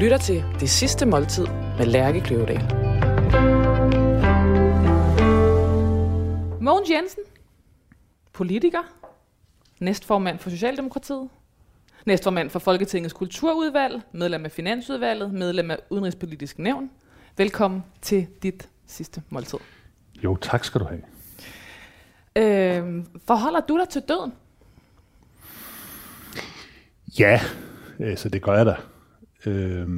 lytter til Det Sidste Måltid med Lærke Kløvedal. Mogens Jensen, politiker, næstformand for Socialdemokratiet, næstformand for Folketingets Kulturudvalg, medlem af Finansudvalget, medlem af Udenrigspolitisk Nævn. Velkommen til dit sidste måltid. Jo, tak skal du have. Øh, forholder du dig til døden? Ja, altså det gør jeg da. Øh,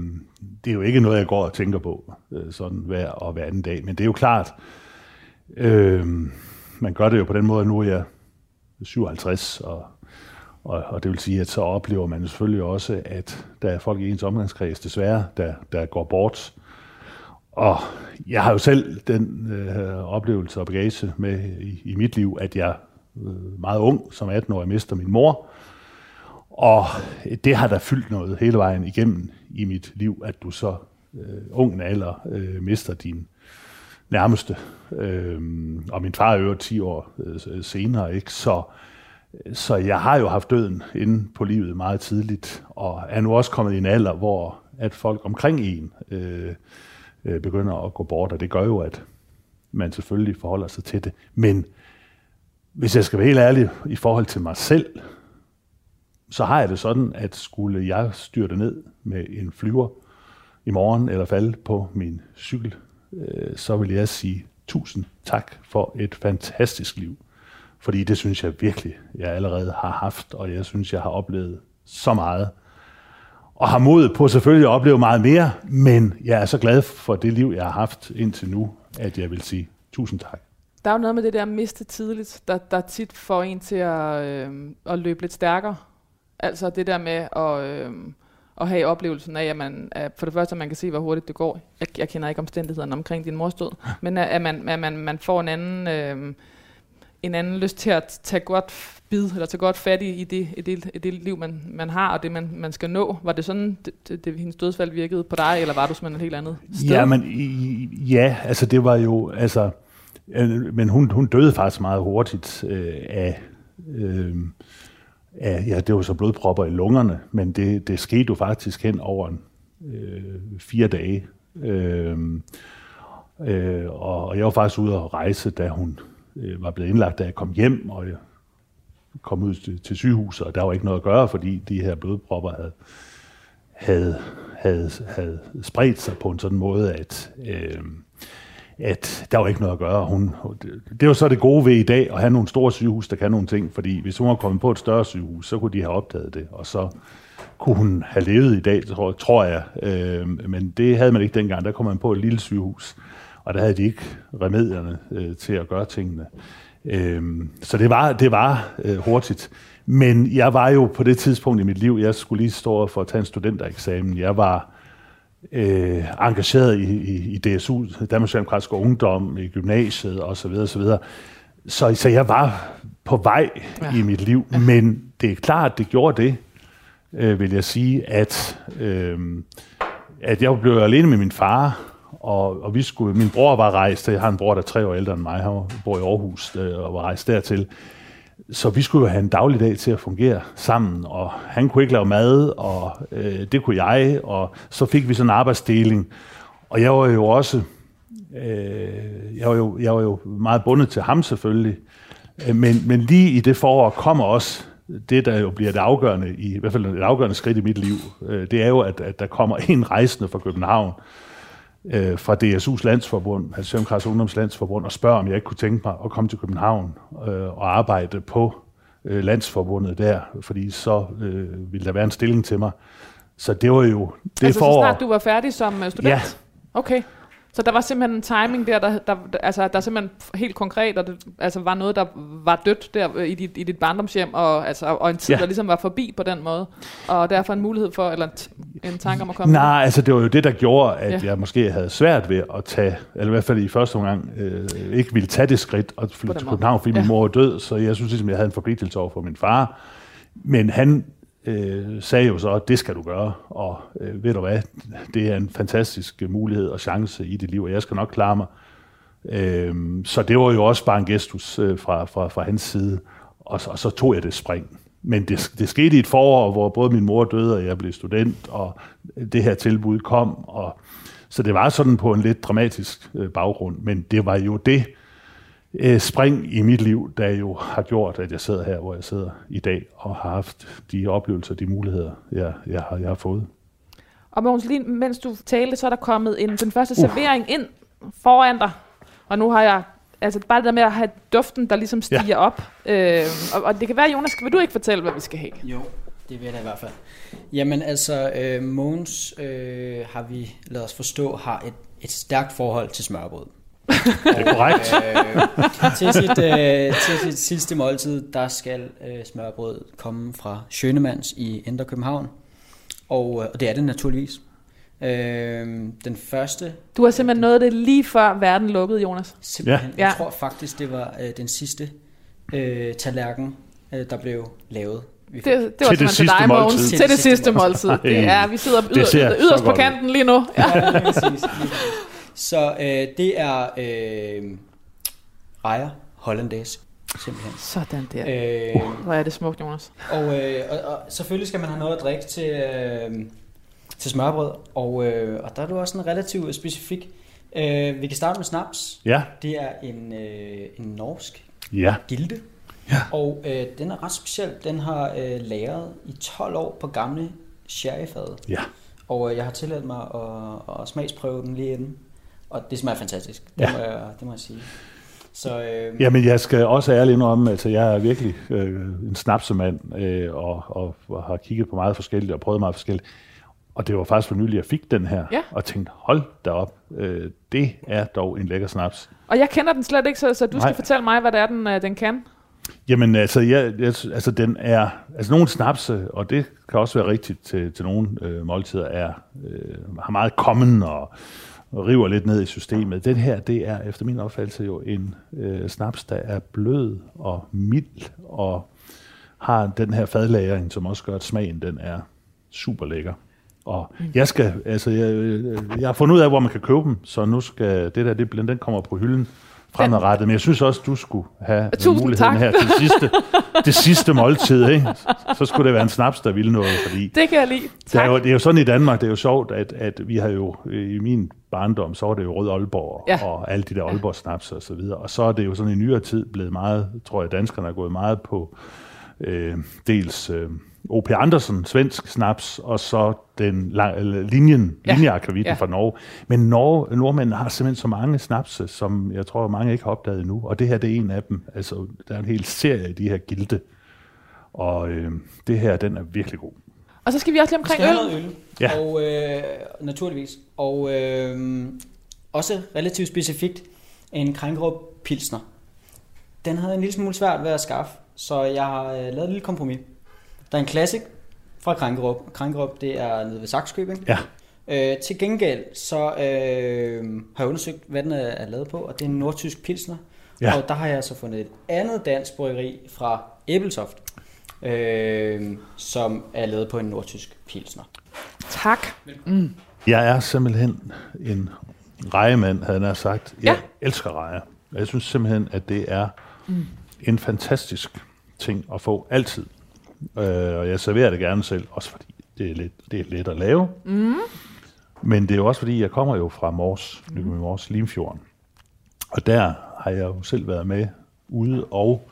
det er jo ikke noget, jeg går og tænker på øh, sådan hver og hver anden dag, men det er jo klart, øh, man gør det jo på den måde, at nu er jeg 57, og, og, og det vil sige, at så oplever man selvfølgelig også, at der er folk i ens omgangskreds, desværre, der, der går bort. Og jeg har jo selv den øh, oplevelse og bagage med i, i mit liv, at jeg øh, meget ung, som 18 år, mister min mor. Og det har der fyldt noget hele vejen igennem i mit liv, at du så øh, ung alder øh, mister din nærmeste. Øh, og min far er jo 10 år øh, senere, ikke? Så, så jeg har jo haft døden inde på livet meget tidligt, og er nu også kommet i en alder, hvor at folk omkring en øh, øh, begynder at gå bort, og det gør jo, at man selvfølgelig forholder sig til det. Men hvis jeg skal være helt ærlig i forhold til mig selv, så har jeg det sådan, at skulle jeg styrte ned med en flyver i morgen eller falde på min cykel, øh, så vil jeg sige tusind tak for et fantastisk liv. Fordi det synes jeg virkelig, jeg allerede har haft, og jeg synes, jeg har oplevet så meget. Og har mod på selvfølgelig at opleve meget mere, men jeg er så glad for det liv, jeg har haft indtil nu, at jeg vil sige tusind tak. Der er jo noget med det der miste tidligt, der, der tit får en til at, øh, at løbe lidt stærkere. Altså det der med at, øh, at have oplevelsen af, at man, at for det første, at man kan se, hvor hurtigt det går. Jeg, jeg kender ikke omstændighederne omkring din mors død, men at, at, man, at man, man får en anden, øh, en anden lyst til at tage godt bid, eller tage godt fat i, i, det, i, det, i det liv, man, man har, og det, man, man skal nå. Var det sådan, det, det, det, hendes dødsfald virkede på dig, eller var du simpelthen et helt andet sted? Ja, men, ja altså det var jo, altså, øh, men hun, hun døde faktisk meget hurtigt øh, af, øh, af, ja, det var så blodpropper i lungerne, men det, det skete jo faktisk hen over en, øh, fire dage. Øhm, øh, øh, og jeg var faktisk ude at rejse, da hun øh, var blevet indlagt, da jeg kom hjem, og jeg kom ud til, til sygehuset, og der var ikke noget at gøre, fordi de her blodpropper havde, havde, havde, havde spredt sig på en sådan måde, at, øh, at der var ikke noget at gøre. Hun, det var så det gode ved i dag, at have nogle store sygehus, der kan nogle ting, fordi hvis hun var kommet på et større sygehus, så kunne de have opdaget det, og så kunne hun have levet i dag, tror, tror jeg. Øh, men det havde man ikke dengang. Der kom man på et lille sygehus, og der havde de ikke remedierne øh, til at gøre tingene. Øh, så det var, det var øh, hurtigt. Men jeg var jo på det tidspunkt i mit liv, jeg skulle lige stå for at tage en studentereksamen. Jeg var øh, engageret i, i, i DSU, Danmarks Demokratiske Ungdom, i gymnasiet osv. osv. Så, så jeg var på vej ja. i mit liv, ja. men det er klart, det gjorde det, øh, vil jeg sige, at, øh, at jeg blev alene med min far, og, og vi skulle, min bror var rejst, jeg har en bror, der er tre år ældre end mig, han bor i Aarhus øh, og var rejst dertil. Så vi skulle jo have en dagligdag til at fungere sammen, og han kunne ikke lave mad, og øh, det kunne jeg, og så fik vi sådan en arbejdsdeling. Og jeg var jo også, øh, jeg, var jo, jeg var jo meget bundet til ham selvfølgelig, øh, men, men lige i det forår kommer også det, der jo bliver det afgørende, i, i hvert fald et afgørende skridt i mit liv, øh, det er jo, at, at der kommer en rejsende fra København, øh, fra DSU's landsforbund, altså Socialdemokratisk Ungdoms Landsforbund, og spørger, om jeg ikke kunne tænke mig at komme til København øh, og arbejde på øh, landsforbundet der, fordi så øh, ville der være en stilling til mig. Så det var jo... Det altså for... så snart du var færdig som student? Ja. Okay. Så der var simpelthen en timing der, der, der, altså, der simpelthen helt konkret, og det altså, var noget, der var dødt der i dit, i dit barndomshjem, og, altså, og en tid, ja. der ligesom var forbi på den måde, og derfor en mulighed for, eller en tanke om at komme Nej, altså det var jo det, der gjorde, at ja. jeg måske havde svært ved at tage, eller i hvert fald i første omgang, øh, ikke ville tage det skridt og flytte til København, fordi ja. min mor var død, så jeg synes ligesom, jeg havde en forpligtelse over for min far. Men han øh, sagde jo så, at det skal du gøre, og øh, ved du hvad, det er en fantastisk mulighed og chance i dit liv, og jeg skal nok klare mig. Øh, så det var jo også bare en gestus øh, fra, fra, fra hans side, og så, og så tog jeg det spring. men det, det skete i et forår, hvor både min mor døde, og jeg blev student, og det her tilbud kom. Og, så det var sådan på en lidt dramatisk øh, baggrund, men det var jo det øh, spring i mit liv, der jo har gjort, at jeg sidder her, hvor jeg sidder i dag, og har haft de oplevelser, de muligheder, jeg, jeg, har, jeg har fået. Og Mogens, lige mens du talte, så er der kommet en, den første uh. servering ind foran dig. Og nu har jeg altså bare det der med at have duften, der ligesom stiger ja. op. Øh, og, og det kan være, Jonas, vil du ikke fortælle, hvad vi skal have? Jo, det vil jeg da i hvert fald. Jamen altså, øh, Mogens øh, har vi, lad os forstå, har et, et stærkt forhold til smørbrød. Det er korrekt. øh, til, sit, øh, til sit sidste måltid, der skal øh, smørbrød komme fra Schønemanns i Indre København. Og, øh, og det er det naturligvis. Øh, den første... Du har simpelthen nået det lige før verden lukkede, Jonas. Simpelthen. Ja. Jeg tror faktisk, det var øh, den sidste øh, tallerken, øh, der blev lavet. Det, det var til det sidste dig, måltid. Til, til det sidste måltid. Det er, vi sidder yder, yderst på kanten lige nu. Ja. ja lige præcis, lige Så øh, det er øh, rejer hollandaise. Simpelthen. Sådan der. Øh, uh, hvor er det smukt, Jonas. Og, øh, og, og selvfølgelig skal man have noget at drikke til, øh, til smørbrød, og, øh, og der er du også en relativt specifik. Øh, vi kan starte med snaps. Ja. Det er en, øh, en norsk ja. gilde. Ja. Og øh, den er ret speciel. Den har øh, lagret i 12 år på gamle sherryfad. Ja. Og øh, jeg har tilladt mig at, at smagsprøve den lige inden. Og det smager fantastisk. Det, ja. må, jeg, det må jeg sige. Så, øh... Jamen, jeg skal også ærligt indrømme, at altså, jeg er virkelig øh, en snapsemand, øh, og, og, og har kigget på meget forskelligt og prøvet meget forskelligt. Og det var faktisk for nylig, jeg fik den her, ja. og tænkte, hold da op, øh, det er dog en lækker snaps. Og jeg kender den slet ikke, så, så du Nej. skal fortælle mig, hvad det er, den, øh, den kan. Jamen altså, jeg, jeg, altså den er, altså nogle snapse, og det kan også være rigtigt til, til nogle øh, måltider, er, øh, har meget kommen og, og river lidt ned i systemet. Den her, det er efter min opfattelse jo en øh, snaps, der er blød og mild, og har den her fadlagring, som også gør, at smagen den er super lækker. Og mm. jeg skal, altså, jeg, jeg har fundet ud af, hvor man kan købe dem, så nu skal det der, det, den kommer på hylden fremadrettet. Men jeg synes også, du skulle have Tusind muligheden tak. her til sidste, det sidste måltid. Ikke? Så skulle det være en snaps, der ville noget. Fordi det kan jeg lide. Tak. Det er, jo, det er jo sådan i Danmark, det er jo sjovt, at, at vi har jo i min barndom, så var det jo Rød Aalborg ja. og alle de der Aalborg snaps og så videre. Og så er det jo sådan i nyere tid blevet meget, tror jeg, danskerne er gået meget på øh, dels... Øh, O.P. Andersen, svensk snaps, og så den linjen, ja. linjeakvavitten ja. fra Norge. Men Norge, nordmændene har simpelthen så mange snapse, som jeg tror, mange ikke har opdaget endnu. Og det her, det er en af dem. Altså, der er en hel serie af de her gilde. Og øh, det her, den er virkelig god. Og så skal vi også lige omkring øl. øl. Ja. Og øh, naturligvis. Og øh, også relativt specifikt en Krænkerup Pilsner. Den havde en lille smule svært ved at skaffe, så jeg har øh, lavet et lille kompromis. Der er en klassik fra Krænkerup. Krænkerup, det er nede ved Saxkøbing. Ja. Øh, til gengæld, så øh, har jeg undersøgt, hvad den er lavet på, og det er en nordtysk pilsner. Ja. Og der har jeg så fundet et andet dansk bryggeri fra Æbelsoft, øh, som er lavet på en nordtysk pilsner. Tak. Mm. Jeg er simpelthen en rejemand, havde jeg sagt. Jeg ja. elsker rejer. Jeg synes simpelthen, at det er mm. en fantastisk ting at få altid. Øh, og jeg serverer det gerne selv, også fordi det er lidt, det er let at lave. Mm. Men det er jo også fordi, jeg kommer jo fra Mors, mm. Mors, Limfjorden. Og der har jeg jo selv været med ude og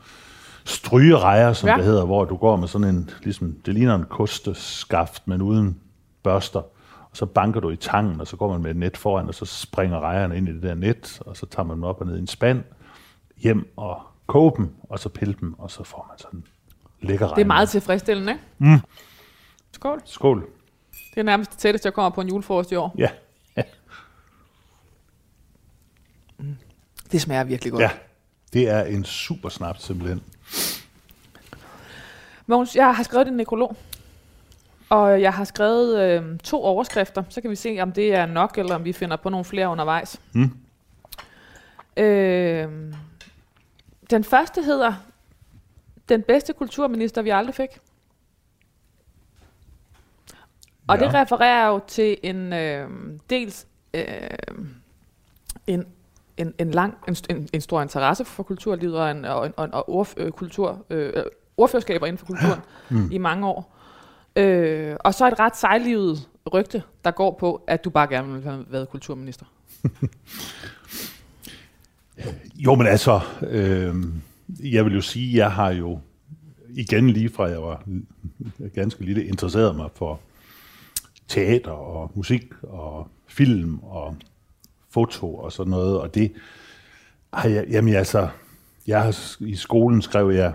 stryge rejer, som ja. det hedder, hvor du går med sådan en, ligesom, det ligner en kosteskaft, men uden børster. Og så banker du i tangen, og så går man med et net foran, og så springer rejerne ind i det der net, og så tager man dem op og ned i en spand, hjem og koge dem, og så pille dem, og så får man sådan lækker Det er meget tilfredsstillende, ikke? Mm. Skål. Skål. Det er nærmest det tætteste, jeg kommer på en julefrokost i år. Ja. ja. Mm. Det smager virkelig godt. Ja, det er en super snaps simpelthen. Mogens, jeg har skrevet en nekrolog. Og jeg har skrevet øh, to overskrifter. Så kan vi se, om det er nok, eller om vi finder på nogle flere undervejs. Mm. Øh, den første hedder den bedste kulturminister, vi aldrig fik. Og ja. det refererer jo til en øh, dels øh, en, en, en lang, en, en, en stor interesse for kulturlivet og en, og en, og en og ordf, øh, kultur, øh, ordførerskaber inden for kulturen mm. i mange år. Øh, og så et ret sejlivet rygte, der går på, at du bare gerne vil have været kulturminister. jo, men altså, øh, jeg vil jo sige, jeg har jo igen lige fra jeg var ganske lille interesseret mig for teater og musik og film og foto og sådan noget, og det har jeg, jamen altså, jeg har, i skolen skrev jeg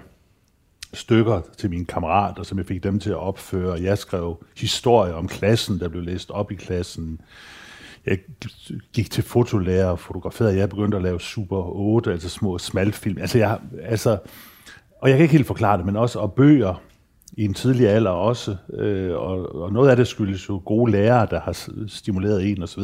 stykker til mine kammerater, som jeg fik dem til at opføre. Jeg skrev historier om klassen, der blev læst op i klassen. Jeg gik til fotolærer og fotograferede. Jeg begyndte at lave Super 8, altså små smalfilm. Altså, jeg, altså, og jeg kan ikke helt forklare det, men også og bøger i en tidlig alder også, øh, og, og noget af det skyldes jo gode lærere, der har stimuleret en osv.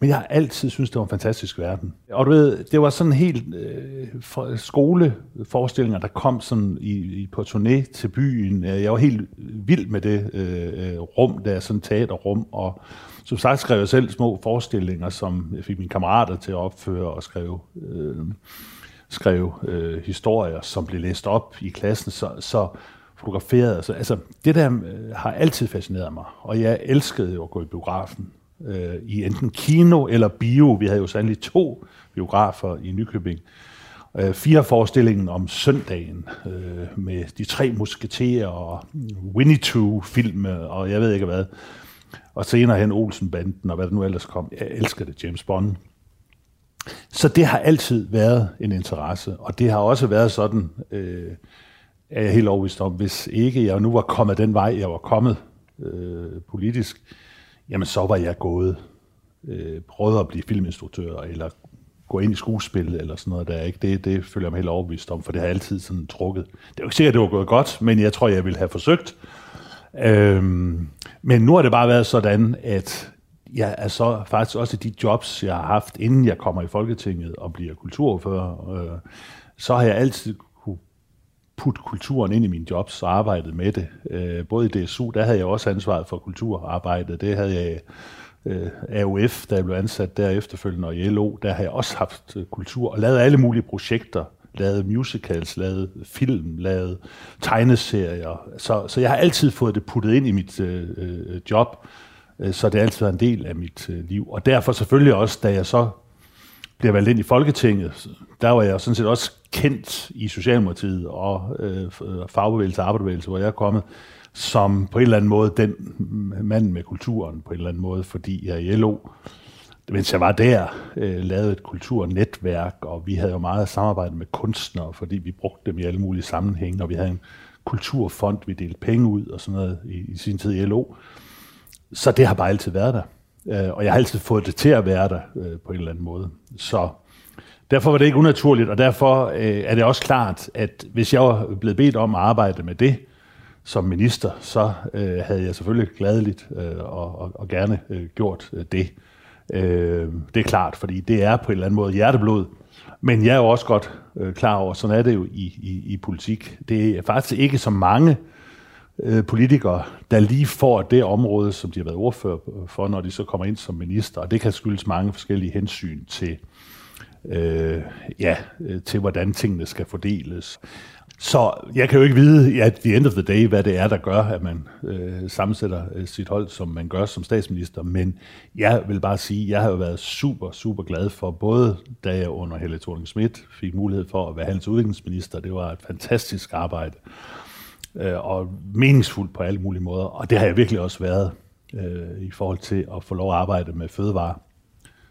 Men jeg har altid synes det var en fantastisk verden. Og du ved, det var sådan helt øh, skoleforestillinger, der kom sådan i, i, på turné til byen. Jeg var helt vild med det øh, øh rum, der er sådan teaterrum, og som sagt skrev jeg selv små forestillinger, som jeg fik mine kammerater til at opføre og skrive. Øh, skrev øh, historier, som blev læst op i klassen, så, så fotograferet. Så, altså det der øh, har altid fascineret mig, og jeg elskede jo at gå i biografen. Øh, I enten kino eller bio. Vi havde jo sandelig to biografer i Nykøbing. Øh, fire forestillingen om søndagen øh, med de tre musketerer og Winnie Two-film og jeg ved ikke hvad. Og senere hen Olsen-banden og hvad der nu ellers kom. Jeg elsker det, James Bond. Så det har altid været en interesse, og det har også været sådan, øh, er jeg helt overbevist om, hvis ikke jeg nu var kommet den vej, jeg var kommet øh, politisk, jamen så var jeg gået, øh, prøvet at blive filminstruktør, eller gå ind i skuespil, eller sådan noget der. Ikke? Det, det føler jeg mig helt overbevist om, for det har altid sådan trukket. Det er jo ikke sikkert, at det var gået godt, men jeg tror, jeg ville have forsøgt. Øhm, men nu har det bare været sådan, at jeg er så faktisk også de jobs, jeg har haft, inden jeg kommer i Folketinget og bliver kulturfører, øh, så har jeg altid kunne putte kulturen ind i mine jobs og arbejdet med det. Øh, både i DSU, der havde jeg også ansvaret for kulturarbejdet. Det havde jeg øh, AUF, da jeg blev ansat der efterfølgende, og i LO, der har jeg også haft øh, kultur og lavet alle mulige projekter lavet musicals, lavet film, lavet tegneserier. Så, så jeg har altid fået det puttet ind i mit øh, øh job. Øh, så det har altid været en del af mit øh, liv. Og derfor selvfølgelig også, da jeg så bliver valgt ind i Folketinget, der var jeg sådan set også kendt i Socialdemokratiet og øh, øh fagbevægelse og arbejderbevægelse, hvor jeg er kommet, som på en eller anden måde den mand med kulturen på en eller anden måde, fordi jeg i LO, mens jeg var der, øh, lavede et kulturnetværk, og vi havde jo meget samarbejde med kunstnere, fordi vi brugte dem i alle mulige sammenhænge, og vi havde en kulturfond, vi delte penge ud og sådan noget i, i sin tid i LO. Så det har bare altid været der. Øh, og jeg har altid fået det til at være der øh, på en eller anden måde. Så derfor var det ikke unaturligt, og derfor øh, er det også klart, at hvis jeg var blevet bedt om at arbejde med det som minister, så øh, havde jeg selvfølgelig gladeligt øh, og, og, og gerne øh, gjort øh, det. Øh, det er klart, fordi det er på en eller anden måde hjerteblod. Men jeg er jo også godt øh, klar over, sådan er det jo i, i, i politik. Det er faktisk ikke så mange øh, politikere, der lige får det område, som de har været ordfører for, når de så kommer ind som minister. Og det kan skyldes mange forskellige hensyn til, øh, ja, øh, til hvordan tingene skal fordeles. Så jeg kan jo ikke vide at the end of the day, hvad det er, der gør, at man øh, sammensætter øh, sit hold, som man gør som statsminister. Men jeg vil bare sige, at jeg har jo været super, super glad for, både da jeg under Helle thorning Schmidt fik mulighed for at være hans udviklingsminister. Det var et fantastisk arbejde øh, og meningsfuldt på alle mulige måder. Og det har jeg virkelig også været øh, i forhold til at få lov at arbejde med fødevare.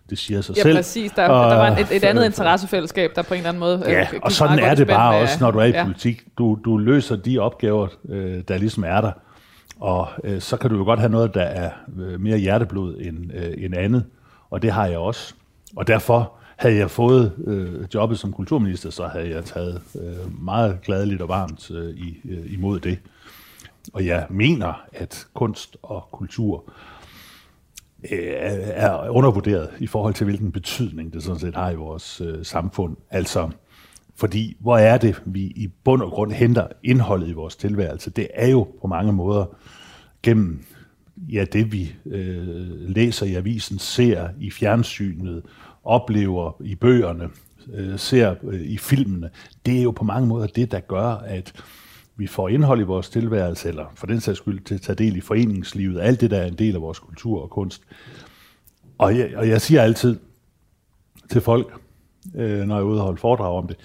Det siger sig ja, selv. Ja, præcis. Der, og, der var et, et andet interessefællesskab, der på en eller anden måde... Ja, øh, og sådan er det bare med, også, når du er i ja. politik. Du, du løser de opgaver, øh, der ligesom er der. Og øh, så kan du jo godt have noget, der er øh, mere hjerteblod end, øh, end andet. Og det har jeg også. Og derfor havde jeg fået øh, jobbet som kulturminister, så havde jeg taget øh, meget gladeligt og varmt øh, i, øh, imod det. Og jeg mener, at kunst og kultur Øh, er undervurderet i forhold til, hvilken betydning det sådan set har i vores øh, samfund. Altså, fordi hvor er det, vi i bund og grund henter indholdet i vores tilværelse? Det er jo på mange måder gennem ja, det, vi øh, læser i avisen, ser i fjernsynet, oplever i bøgerne, øh, ser øh, i filmene, det er jo på mange måder det, der gør, at vi får indhold i vores tilværelse, eller for den sags skyld til at tage del i foreningslivet, alt det, der er en del af vores kultur og kunst. Og jeg, og jeg siger altid til folk, øh, når jeg er ude og holde foredrag om det,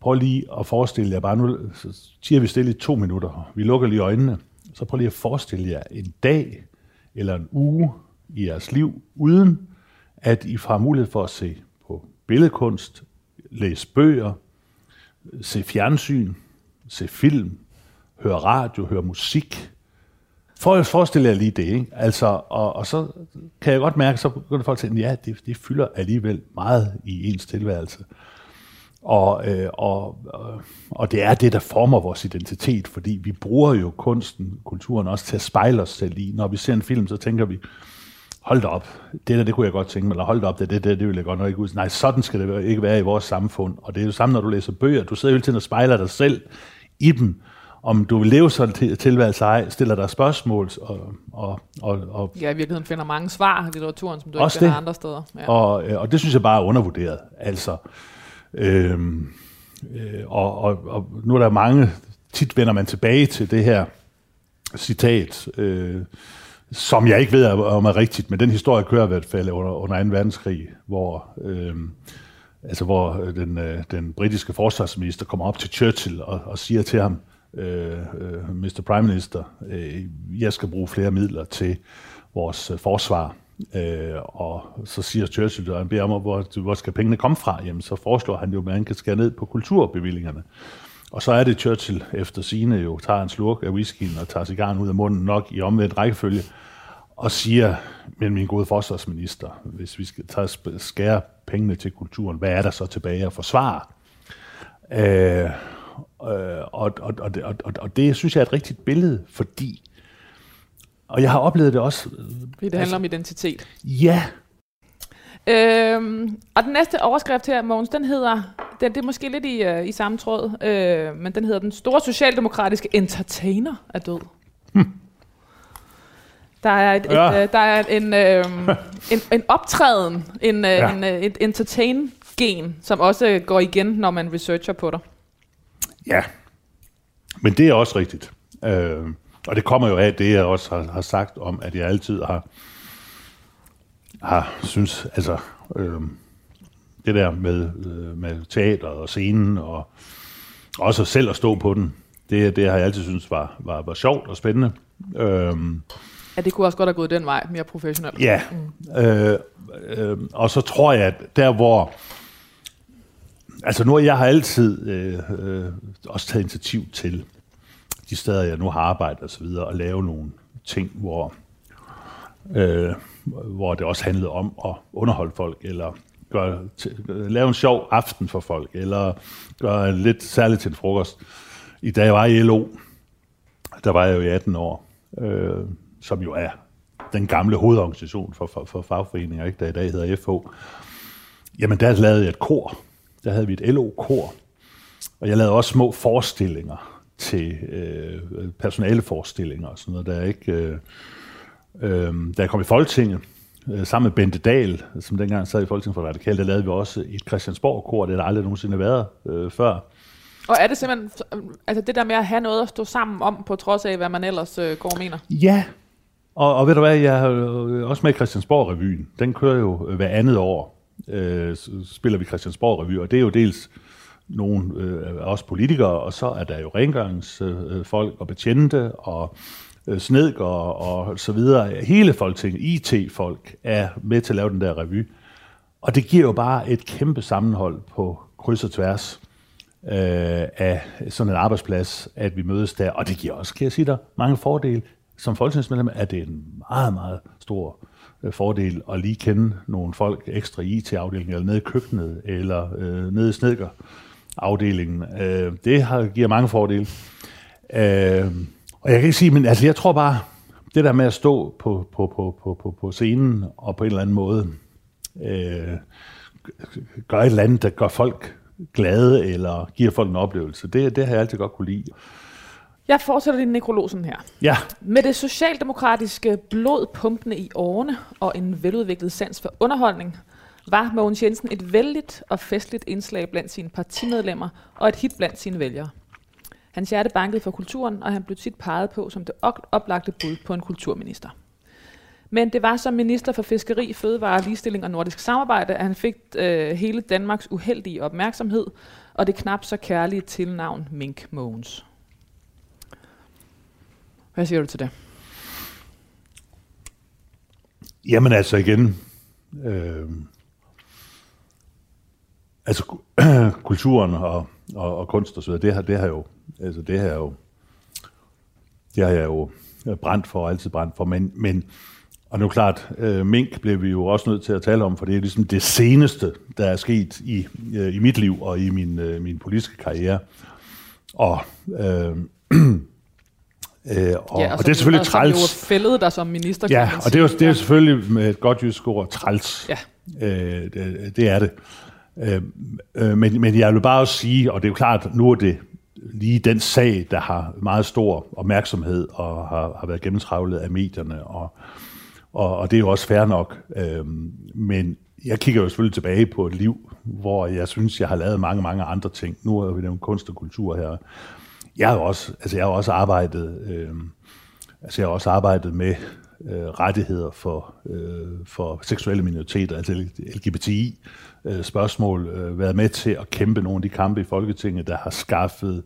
prøv lige at forestille jer, bare nu så siger vi stille i to minutter, vi lukker lige øjnene, så prøv lige at forestille jer en dag eller en uge i jeres liv, uden at I får mulighed for at se på billedkunst, læse bøger, se fjernsyn, se film, høre radio, høre musik. For at forestille jer lige det, ikke? Altså, og, og så kan jeg godt mærke, så begynder folk at tænke, ja, det, det fylder alligevel meget i ens tilværelse. Og, øh, og, øh, og det er det, der former vores identitet, fordi vi bruger jo kunsten, kulturen også til at spejle os selv i. Når vi ser en film, så tænker vi, hold da op, det der, det kunne jeg godt tænke mig, eller hold da op, det, det, det, det vil jeg godt nok ikke ud. Nej, sådan skal det ikke være i vores samfund. Og det er jo samme, når du læser bøger. Du sidder jo hele tiden og spejler dig selv i dem. Om du vil leve sådan til tilværelse ej, stiller dig spørgsmål. Og, og, og, og Ja, i virkeligheden finder mange svar i litteraturen, som du Også ikke finder det. andre steder. Ja. Og, øh, og det synes jeg bare er undervurderet. Altså, øhm, øh, og, og, og nu er der mange, tit vender man tilbage til det her citat, øh, som jeg ikke ved om er rigtigt, men den historie kører i hvert fald under, under 2. verdenskrig, hvor, øh, altså hvor øh, den, øh, den britiske forsvarsminister kommer op til Churchill og, og siger til ham, øh, øh, Mr. Prime Minister, øh, jeg skal bruge flere midler til vores øh, forsvar. Øh, og så siger Churchill, og han beder om, hvor, hvor skal pengene komme fra? Jamen, så foreslår han jo, at man kan skære ned på kulturbevillingerne. Og så er det Churchill efter sine jo tager en slurk af whiskyen og tager cigaren ud af munden nok i omvendt rækkefølge og siger, men min gode forsvarsminister, hvis vi skal tage skære pengene til kulturen, hvad er der så tilbage at forsvare? Øh, øh, og, og, og, og, og, det synes jeg er et rigtigt billede, fordi, og jeg har oplevet det også, Fordi det handler om identitet. ja, Øhm, og den næste overskrift her, Mogens, den hedder, den, det er måske lidt i, uh, i samme tråd, øh, men den hedder Den store socialdemokratiske entertainer er død. Der er, et, Ja. et, øh, der er en, øh, en, en optræden, en, øh, Ja. en, øh, et entertain-gen, som også går igen, når man researcher på dig. Ja, men det er også rigtigt. Øh, og det kommer jo af det, jeg også har, har sagt om, at jeg altid har, har synes, altså øh, det der med, øh, med teater og scenen, og også selv at stå på den, det, det har jeg altid synes var, var, var sjovt og spændende. Øh, Ja, det kunne også godt have gået den vej, mere professionelt. Ja, øh, øh, og så tror jeg, at der hvor... Altså nu, jeg har altid øh, øh, også taget initiativ til de steder, jeg nu har arbejdet og så videre, at lave nogle ting, hvor, øh, hvor det også handlede om at underholde folk, eller gøre, lave en sjov aften for folk, eller gøre lidt særligt til en frokost. I da jeg var i LO, der var jeg jo i 18 år, øh, som jo er den gamle hovedorganisation for, for, for fagforeninger, ikke, der i dag hedder FH. Jamen der lavede jeg et kor. Der havde vi et LO-kor. Og jeg lavede også små forestillinger til øh, personaleforestillinger og sådan noget, der ikke... Øh, øh, da jeg kom i Folketinget, øh, sammen med Bente Dahl, som dengang sad i Folketinget for Radikal, der lavede vi også et Christiansborg-kor, det har der aldrig nogensinde været øh, før. Og er det simpelthen, altså det der med at have noget at stå sammen om, på trods af, hvad man ellers øh, går og mener? Ja, og, og ved du hvad, jeg har øh, også med Christiansborg-revyen. Den kører jo øh, hver andet år, øh, spiller vi Christiansborg-revy, og det er jo dels nogle øh, også politikere, og så er der jo rengøringsfolk øh, folk og betjente og øh, snedker og, og så videre. Hele Folketinget, IT-folk er med til at lave den der revy. Og det giver jo bare et kæmpe sammenhold på kryds og tværs øh, af sådan en arbejdsplads, at vi mødes der. Og det giver også, kan jeg sige dig, mange fordele. Som folketingsmedlem er det en meget, meget stor øh, fordel at lige kende nogle folk ekstra i IT-afdelingen, eller nede i køkkenet, eller øh, nede i snedkerafdelingen. Øh, det har, giver mange fordele. Øh, og jeg kan ikke sige, men altså, jeg tror bare, det der med at stå på, på, på, på, på, på scenen og på en eller anden måde øh, gør et eller andet, der gør folk glade, eller giver folk en oplevelse, det, det har jeg altid godt kunne lide. Jeg fortsætter din nekrolog sådan her. Ja, Med det socialdemokratiske blod pumpende i årene og en veludviklet sans for underholdning, var Mogens Jensen et vældigt og festligt indslag blandt sine partimedlemmer og et hit blandt sine vælgere. Hans hjerte bankede for kulturen, og han blev tit peget på som det oplagte bud på en kulturminister. Men det var som minister for fiskeri, fødevare, ligestilling og nordisk samarbejde, at han fik øh, hele Danmarks uheldige opmærksomhed og det knap så kærlige tilnavn Mink Mogens. Hvad siger du til det? Jamen altså igen, øh, altså kulturen og, og, og kunst og så videre, det har, det har jo, altså det har jo, det har jeg jo brændt for, altid brændt for, men, men og nu klart, øh, mink blev vi jo også nødt til at tale om, for det er ligesom det seneste, der er sket i, øh, i mit liv og i min, øh, min politiske karriere. Og, øh, øh, og, ja, og, og det er selvfølgelig og træls. Som jo fældede dig som minister, Ja, og det er, jo, det er selvfølgelig med et godt jysk ord træls. Ja. Øh, det, det er det. Øh, øh, men, men jeg vil bare også sige, og det er jo klart, nu er det lige den sag, der har meget stor opmærksomhed og har, har været gennemtravlet af medierne, og, og, og det er jo også fair nok. Øh, men jeg kigger jo selvfølgelig tilbage på et liv, hvor jeg synes, jeg har lavet mange, mange andre ting. Nu har vi nævnt kunst og kultur her. Jeg har også, altså jeg har også arbejdet, øh, altså jeg har også arbejdet med øh, rettigheder for, øh, for seksuelle minoriteter, altså LGBTI øh, spørgsmål, øh, været med til at kæmpe nogle af de kampe i Folketinget, der har skaffet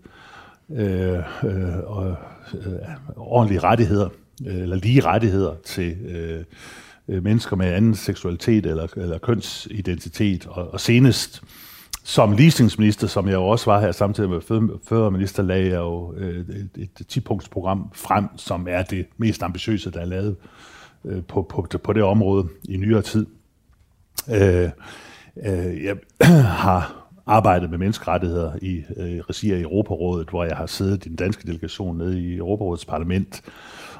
øh, øh, øh, ordentlige rettigheder, øh, eller lige rettigheder til øh, øh, mennesker med anden seksualitet eller, eller kønsidentitet, og, og senest som ligestillingsminister, som jeg jo også var her samtidig med fødevareminister, lagde jeg jo øh, et, et 10-punktsprogram frem, som er det mest ambitiøse, der er lavet øh, på, på, på det område i nyere tid. Øh, øh jeg har arbejdet med menneskerettigheder i øh, regi af Europarådet, hvor jeg har siddet i den danske delegation nede i Europarådets parlament.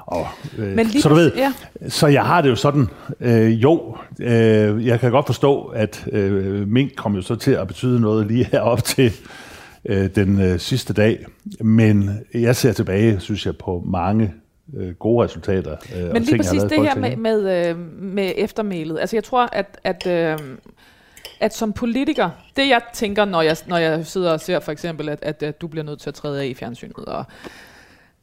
Og, øh, Men lige så du ved, ja. så jeg har det jo sådan, øh, jo, øh, jeg kan godt forstå, at øh, mink kom jo så til at betyde noget lige herop til øh, den øh, sidste dag, men jeg ser tilbage, synes jeg, på mange øh, gode resultater. Øh, Men lige præcis det her med, med, øh, med eftermælet, altså jeg tror, at, at øh, at som politiker, det jeg tænker, når jeg, når jeg sidder og ser for eksempel, at, at, at du bliver nødt til at træde af i fjernsynet, og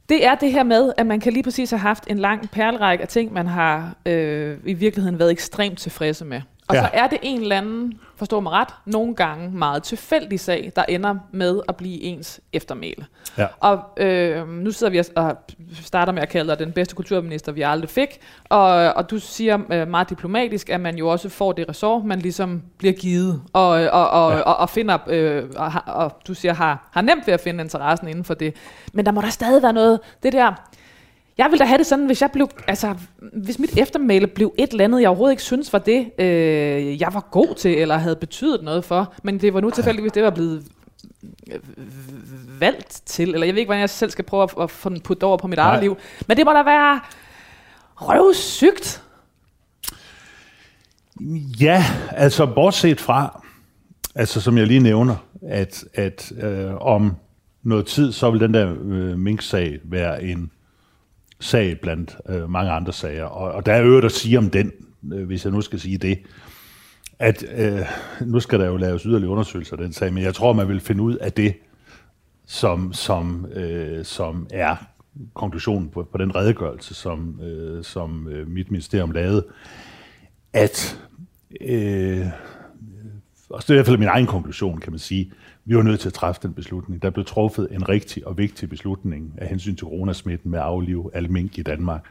det er det her med, at man kan lige præcis have haft en lang perlerække af ting, man har øh, i virkeligheden været ekstremt tilfredse med. Og ja. så er det en eller anden, forstår mig ret, nogle gange meget tilfældig sag, der ender med at blive ens eftermæle. Ja. Og øh, nu sidder vi og starter med at kalde dig den bedste kulturminister, vi aldrig fik. Og, og du siger øh, meget diplomatisk, at man jo også får det ressort, man ligesom bliver givet. Og, og, og, ja. og, og finder, øh, og, og du siger, har, har nemt ved at finde interessen inden for det. Men der må der stadig være noget, det der jeg ville da have det sådan, hvis jeg blev, altså, hvis mit eftermæle blev et eller andet, jeg overhovedet ikke synes var det, øh, jeg var god til, eller havde betydet noget for, men det var nu tilfældigvis, det var blevet øh, valgt til, eller jeg ved ikke, hvordan jeg selv skal prøve at, at få den puttet over på mit Nej. eget liv, men det må da være røvsygt. Ja, altså bortset fra, altså som jeg lige nævner, at, at øh, om noget tid, så vil den der øh, mink-sag være en sag blandt øh, mange andre sager. Og, og der er øvrigt at sige om den, øh, hvis jeg nu skal sige det, at øh, nu skal der jo laves yderligere undersøgelser af den sag, men jeg tror, man vil finde ud af det, som, som, øh, som er konklusionen på, på den redegørelse, som, øh, som øh, mit ministerium lavede, at, øh, og det er i hvert fald min egen konklusion, kan man sige, vi var nødt til at træffe den beslutning. Der blev truffet en rigtig og vigtig beslutning af hensyn til coronasmitten med at aflive mink i Danmark.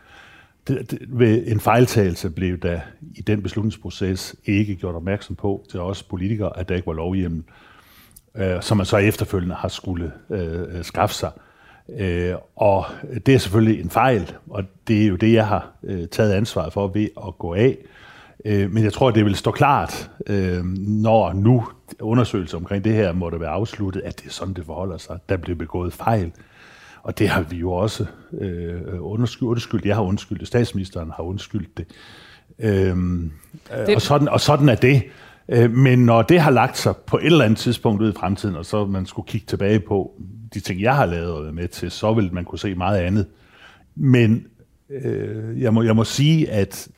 Det, det, ved en fejltagelse blev der i den beslutningsproces ikke gjort opmærksom på til os politikere, at der ikke var lovhjemmel, øh, som man så efterfølgende har skulle øh, øh, skaffe sig. Øh, og det er selvfølgelig en fejl, og det er jo det, jeg har øh, taget ansvaret for ved at gå af. Øh, men jeg tror, det vil stå klart, øh, når nu undersøgelser omkring det her måtte være afsluttet, at det er sådan, det forholder sig. Der blev begået fejl. Og det har vi jo også øh, undskyldt. Jeg har undskyldt Statsministeren har undskyldt det. Øhm, det. Og, sådan, og sådan er det. Øh, men når det har lagt sig på et eller andet tidspunkt ud i fremtiden, og så man skulle kigge tilbage på de ting, jeg har lavet og med til, så vil man kunne se meget andet. Men øh, jeg, må, jeg må sige, at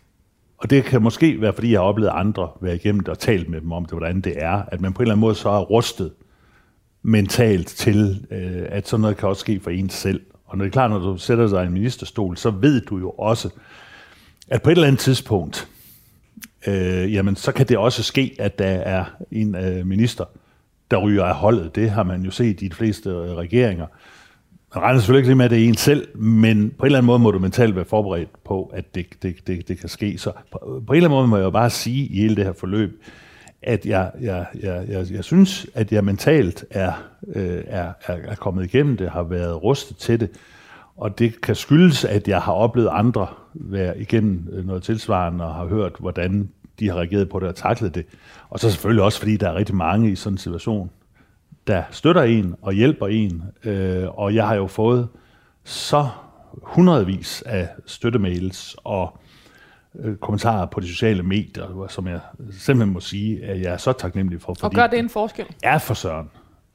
og det kan måske være, fordi jeg har oplevet andre være igennem det og talt med dem om det, hvordan det er, at man på en eller anden måde så er rustet mentalt til, øh, at sådan noget kan også ske for en selv. Og når det er klart, når du sætter dig i en ministerstol, så ved du jo også, at på et eller andet tidspunkt, øh, jamen så kan det også ske, at der er en øh, minister, der ryger af holdet. Det har man jo set i de fleste øh, regeringer. Man regner selvfølgelig ikke lige med, at det er en selv, men på en eller anden måde må du mentalt være forberedt på, at det, det, det, det kan ske. Så på, på en eller anden måde må jeg jo bare sige i hele det her forløb, at jeg, jeg, jeg, jeg, jeg synes, at jeg mentalt er, øh, er, er, er kommet igennem det, har været rustet til det, og det kan skyldes, at jeg har oplevet andre være igennem øh, noget tilsvarende og har hørt, hvordan de har reageret på det og taklet det. Og så selvfølgelig også, fordi der er rigtig mange i sådan en situation, der støtter en og hjælper en. Øh, og jeg har jo fået så hundredvis af støttemails og øh, kommentarer på de sociale medier, som jeg simpelthen må sige, at jeg er så taknemmelig for. Fordi Og gør det en forskel? er for søren.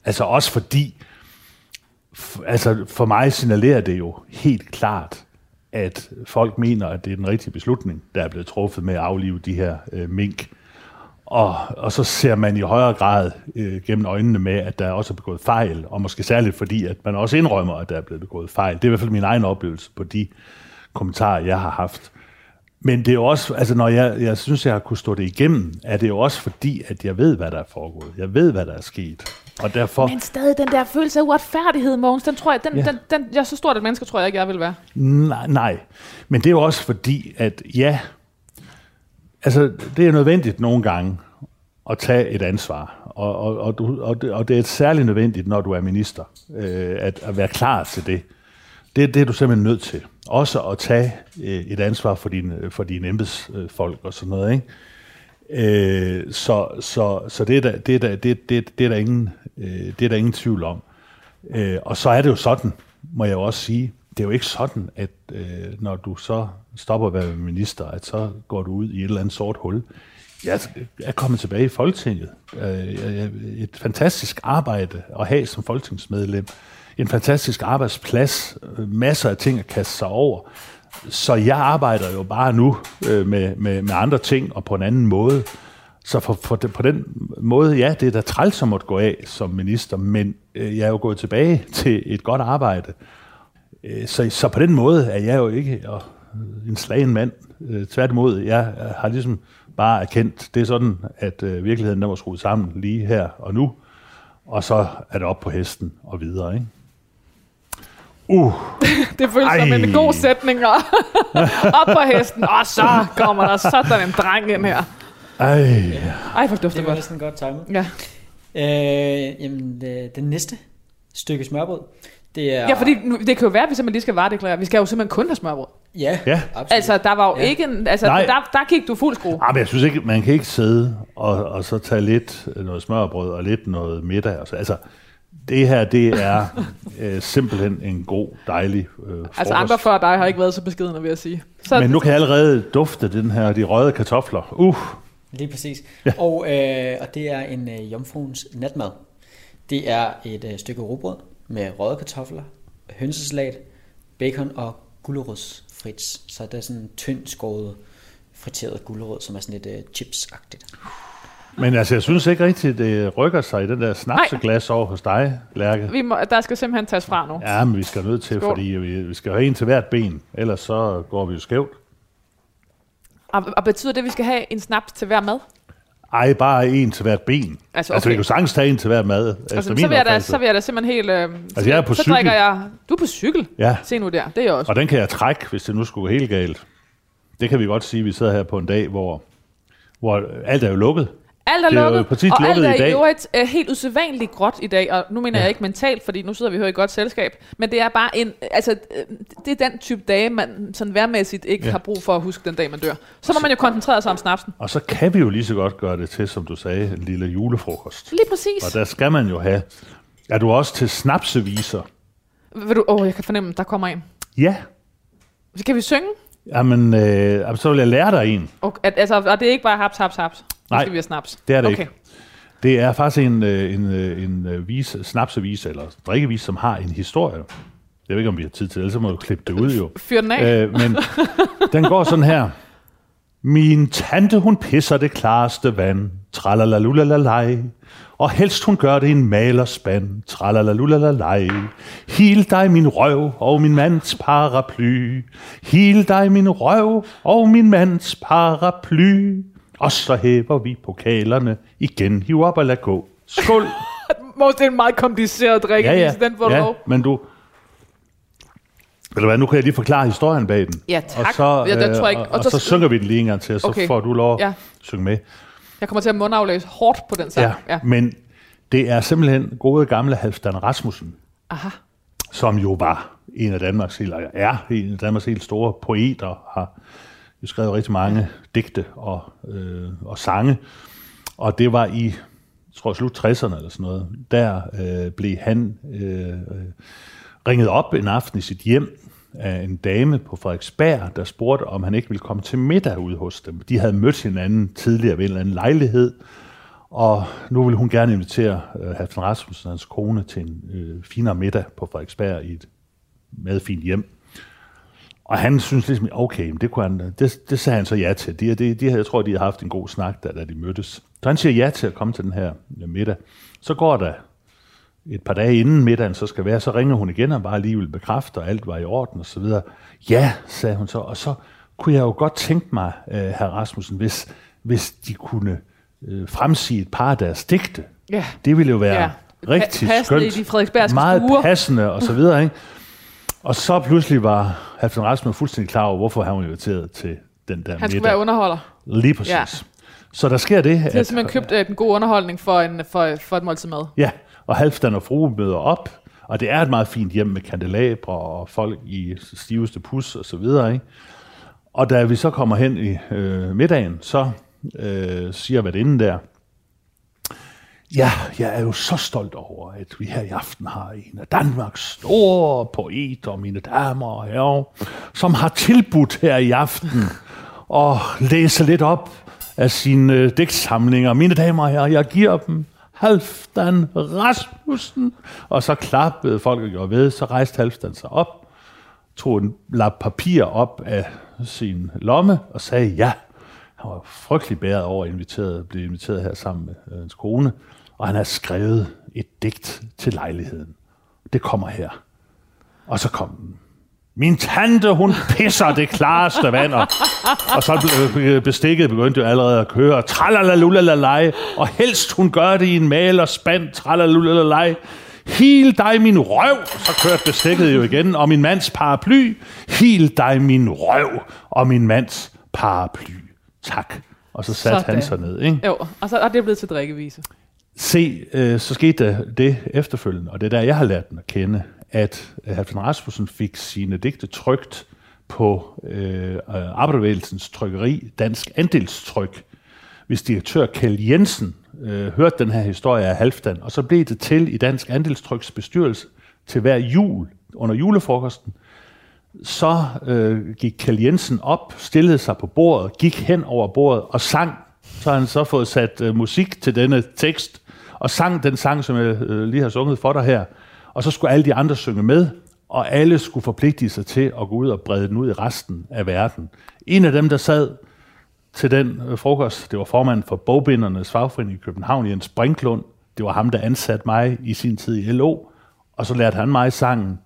Altså også fordi, altså for mig signalerer det jo helt klart, at folk mener, at det er den rigtige beslutning, der er blevet truffet med at aflive de her øh, mink. Og, og så ser man i højere grad øh, gennem øjnene med, at der også er begået fejl, og måske særligt fordi, at man også indrømmer, at der er blevet begået fejl. Det er i hvert fald min egen oplevelse på de kommentarer, jeg har haft. Men det er også, altså når jeg, jeg synes, jeg har kunnet stå det igennem, er det jo også fordi, at jeg ved, hvad der er foregået. Jeg ved, hvad der er sket. Og derfor, Men stadig den der følelse af uretfærdighed, Mogens, den tror jeg, den, ja. den, den, jeg er så stort et menneske, tror jeg ikke, jeg vil være. nej, nej. Men det er jo også fordi, at ja, altså det er nødvendigt nogle gange at tage et ansvar. Og, og, og, du, og, det, og det er særligt nødvendigt, når du er minister, øh, at, at være klar til det. Det, det er du simpelthen nødt til. Også at tage øh, et ansvar for øh, dine, for din embedsfolk og sådan noget. Ikke? Øh, så, så, så det er der, det er der, det, det, det er der, ingen, øh, det er der ingen tvivl om. Øh, og så er det jo sådan, må jeg jo også sige, det er jo ikke sådan, at øh, når du så stopper at være minister, at så går du ud i et eller andet sort hul. Jeg er kommet tilbage i Folketinget. Øh, et fantastisk arbejde at have som folketingsmedlem. En fantastisk arbejdsplads. Masser af ting at kaste sig over. Så jeg arbejder jo bare nu øh, med, med, med andre ting og på en anden måde. Så for, for det, på den måde, ja, det er da træls at måtte gå af som minister, men øh, jeg er jo gået tilbage til et godt arbejde. Øh, så, så på den måde er jeg jo ikke øh, en slagen mand. Øh, tværtimod, jeg har ligesom bare erkendt, det er sådan, at virkeligheden der var skruet sammen lige her og nu, og så er det op på hesten og videre, ikke? Uh, Det føles som Ej. en god sætning. Og op på hesten, og så kommer der sådan en dreng ind her. ej. Ej, hvor dufter Det var godt. næsten godt timet. Ja. Øh, jamen, det, den næste stykke smørbrød, det er... ja, fordi nu, det kan jo være, at vi simpelthen lige skal varedeklarere. Vi skal jo simpelthen kun have smørbrød. Ja, Ja. absolut. Altså, der var jo Ja. ja. ikke en... Altså, Nej. der, der gik du fuld skrue. Ah, men jeg synes ikke, man kan ikke sidde og, og så tage lidt noget smørbrød og lidt noget middag. Og så, altså, det her, det er øh, simpelthen en god, dejlig øh, frokost. Altså, andre før dig har ikke været så beskidende, vil jeg sige. Så, Men nu kan jeg allerede dufte den her, de røde kartofler. Uh, Lige præcis. Ja. Og, øh, og det er en øh, jomfruens natmad. Det er et øh, stykke rugbrød med røde kartofler, hønsesalat, bacon og gulerodsfrits. Så det er sådan en tynd skåret friteret gulerod, som er sådan lidt øh, chipsagtigt. men altså, jeg synes ikke rigtigt, det rykker sig i den der snapseglas over hos dig, Lærke. vi må, der skal simpelthen tages fra nu. Ja, men vi skal nødt til, Skål. fordi vi, vi skal have en til hvert ben, ellers så går vi jo skævt. Og, og betyder det, at vi skal have en snaps til hver mad? Ej, bare en til hvert ben. Altså, Altså, okay. vi kan jo sagtens tage en til hvert mad, Altså, min så, vil jeg da, så vil jeg da simpelthen helt... Øh, Altså, jeg er på så cykel. drikker jeg... Du er på cykel? Ja, Se nu der, det er jeg også. og den kan jeg trække, hvis det nu skulle gå helt galt. Det kan vi godt sige, vi sidder her på en dag, hvor, hvor alt er jo lukket. Alt er Det er lukket, præcis og alt er i dag. i øvrigt er helt usædvanligt gråt i dag, og nu mener Ja. jeg ikke mentalt, fordi nu sidder vi her i godt selskab, men det er bare en, altså, øh, det er den type dage, man sådan værmæssigt ikke Ja. har brug for at huske den dag, man dør. Så må man jo koncentrere sig om snapsen. Og så kan vi jo lige så godt gøre det til, som du sagde, en lille julefrokost. Lige præcis. Og der skal man jo have... Er du også til snapseviser? Vil du, åh, jeg kan fornemme, der kommer en. Ja. Så kan vi synge? Jamen, øh, jamen, så vil jeg lære dig en. Og, at, altså, og det er ikke bare haps, haps, haps. Nu Nej, skal vi have snaps. Det er det okay. ikke. Det er faktisk en, øh, en, øh, en øh, vise, snapsevise, eller drikkevise, som har en historie. Jeg ved ikke, om vi har tid til ellers så må du klippe det ud jo. Fyr den af. Øh, men den går sådan her. Min tante, hun pisser det klareste vand. tralalalulalaj. Og helst hun gør det i en malerspand, tralalalulalaj. Hil dig min røv og min mands paraply. Hil dig min røv og min mands paraply. Og så hæver vi pokalerne igen. Hiv op og lad gå. Skål! Mås, det er en meget kompliceret drik, ja, ja. den får ja, lov. men du... Eller hvad, nu kan jeg lige forklare historien bag den. Ja, tak. Og så, Ja, den øh, tror jeg ikke- og, og og, så så, synger vi den lige en gang til, og så Okay. får du lov at Ja. synge med. Jeg kommer til at mundaflæse hårdt på den sang. Ja, ja. men det er simpelthen gode gamle Halvdan Rasmussen, Aha. som jo var en af Danmarks helt, eller er en af Danmarks helt store poeter, har jo skrevet rigtig mange digte og, øh, og sange. Og det var i, jeg tror slut 60'erne eller sådan noget, der øh, blev han øh, øh, ringet op en aften i sit hjem af en dame på Frederiksberg, der spurgte, om han ikke ville komme til middag ude hos dem. De havde mødt hinanden tidligere ved en eller anden lejlighed, og nu ville hun gerne invitere øh, Halvdan Rasmussen og hans kone til en øh, finere middag på Frederiksberg i et meget fint hjem. Og han synes ligesom, okay, det, kunne han, det, det sagde han så ja til. De, de, de, jeg tror, de har haft en god snak, da, da de mødtes. Så han siger ja til at komme til den her middag. Så går der et par dage inden middagen så skal være, så ringer hun igen og bare lige vil bekræfte, og alt var i orden og så videre. Ja, sagde hun så, og så kunne jeg jo godt tænke mig, øh, herr Rasmussen, hvis, hvis de kunne øh, fremsige et par af deres digte. Ja. Det ville jo være Ja. rigtig Pa- skønt. i de frederiksbergske Meget stuer. passende og så videre, ikke? Og så pludselig var Halvdan Rasmussen fuldstændig klar over, hvorfor han var inviteret til den der Han skulle middag. være underholder. Lige præcis. Ja. Så der sker det, De har simpelthen købt øh, en god underholdning for, en, for, for et måltid mad. Ja, og Halvdan og frue møder op, og det er et meget fint hjem med kandelabre og folk i stiveste pus og så videre. Ikke? Og da vi så kommer hen i øh, middagen, så øh, siger værtinden der, ja, jeg er jo så stolt over, at vi her i aften har en af Danmarks store poeter, mine damer og herrer, som har tilbudt her i aften at læse lidt op af sine øh, digtsamlinger. Mine damer og herrer, jeg giver dem Halvdan Rasmussen. Og så klappede folk og gjorde ved, så rejste Halvdan sig op, tog en lap papir op af sin lomme og sagde ja. Han var frygtelig bæret over at inviteret, blive inviteret her sammen med øh, hans kone, og han har skrevet et digt til lejligheden. Det kommer her. Og så kom den. Min tante, hun pisser det klareste vand, og, og så blev bestikket begyndte jo allerede at køre. Tralalalulalalej, og helst hun gør det i en malerspand. Tralalalulalalej. Hil dig min røv, så kørte bestikket jo igen, og min mands paraply. Hil dig min røv, og min mands paraply. Tak. Og så satte Sådan. han sig ned, ikke? Jo, og så er det blevet til drikkevise. Se, øh, så skete det efterfølgende, og det er der, jeg har lært den at kende, at Halvdan Rasmussen fik sine digte trygt på øh, Arbejderbevægelsens trykkeri, Dansk Andelstryk. Hvis direktør Kjell Jensen øh, hørte den her historie af Halvdan, og så blev det til i Dansk Andelstryks bestyrelse til hver jul under julefrokosten, så øh, gik Kjell Jensen op, stillede sig på bordet, gik hen over bordet og sang. Så har han så fået sat øh, musik til denne tekst, og sang den sang, som jeg øh, lige har sunget for dig her. Og så skulle alle de andre synge med, og alle skulle forpligte sig til at gå ud og brede den ud i resten af verden. En af dem, der sad til den øh, frokost, det var formanden for Bogbindernes fagforening i København, Jens Brinklund. Det var ham, der ansatte mig i sin tid i LO, og så lærte han mig sangen,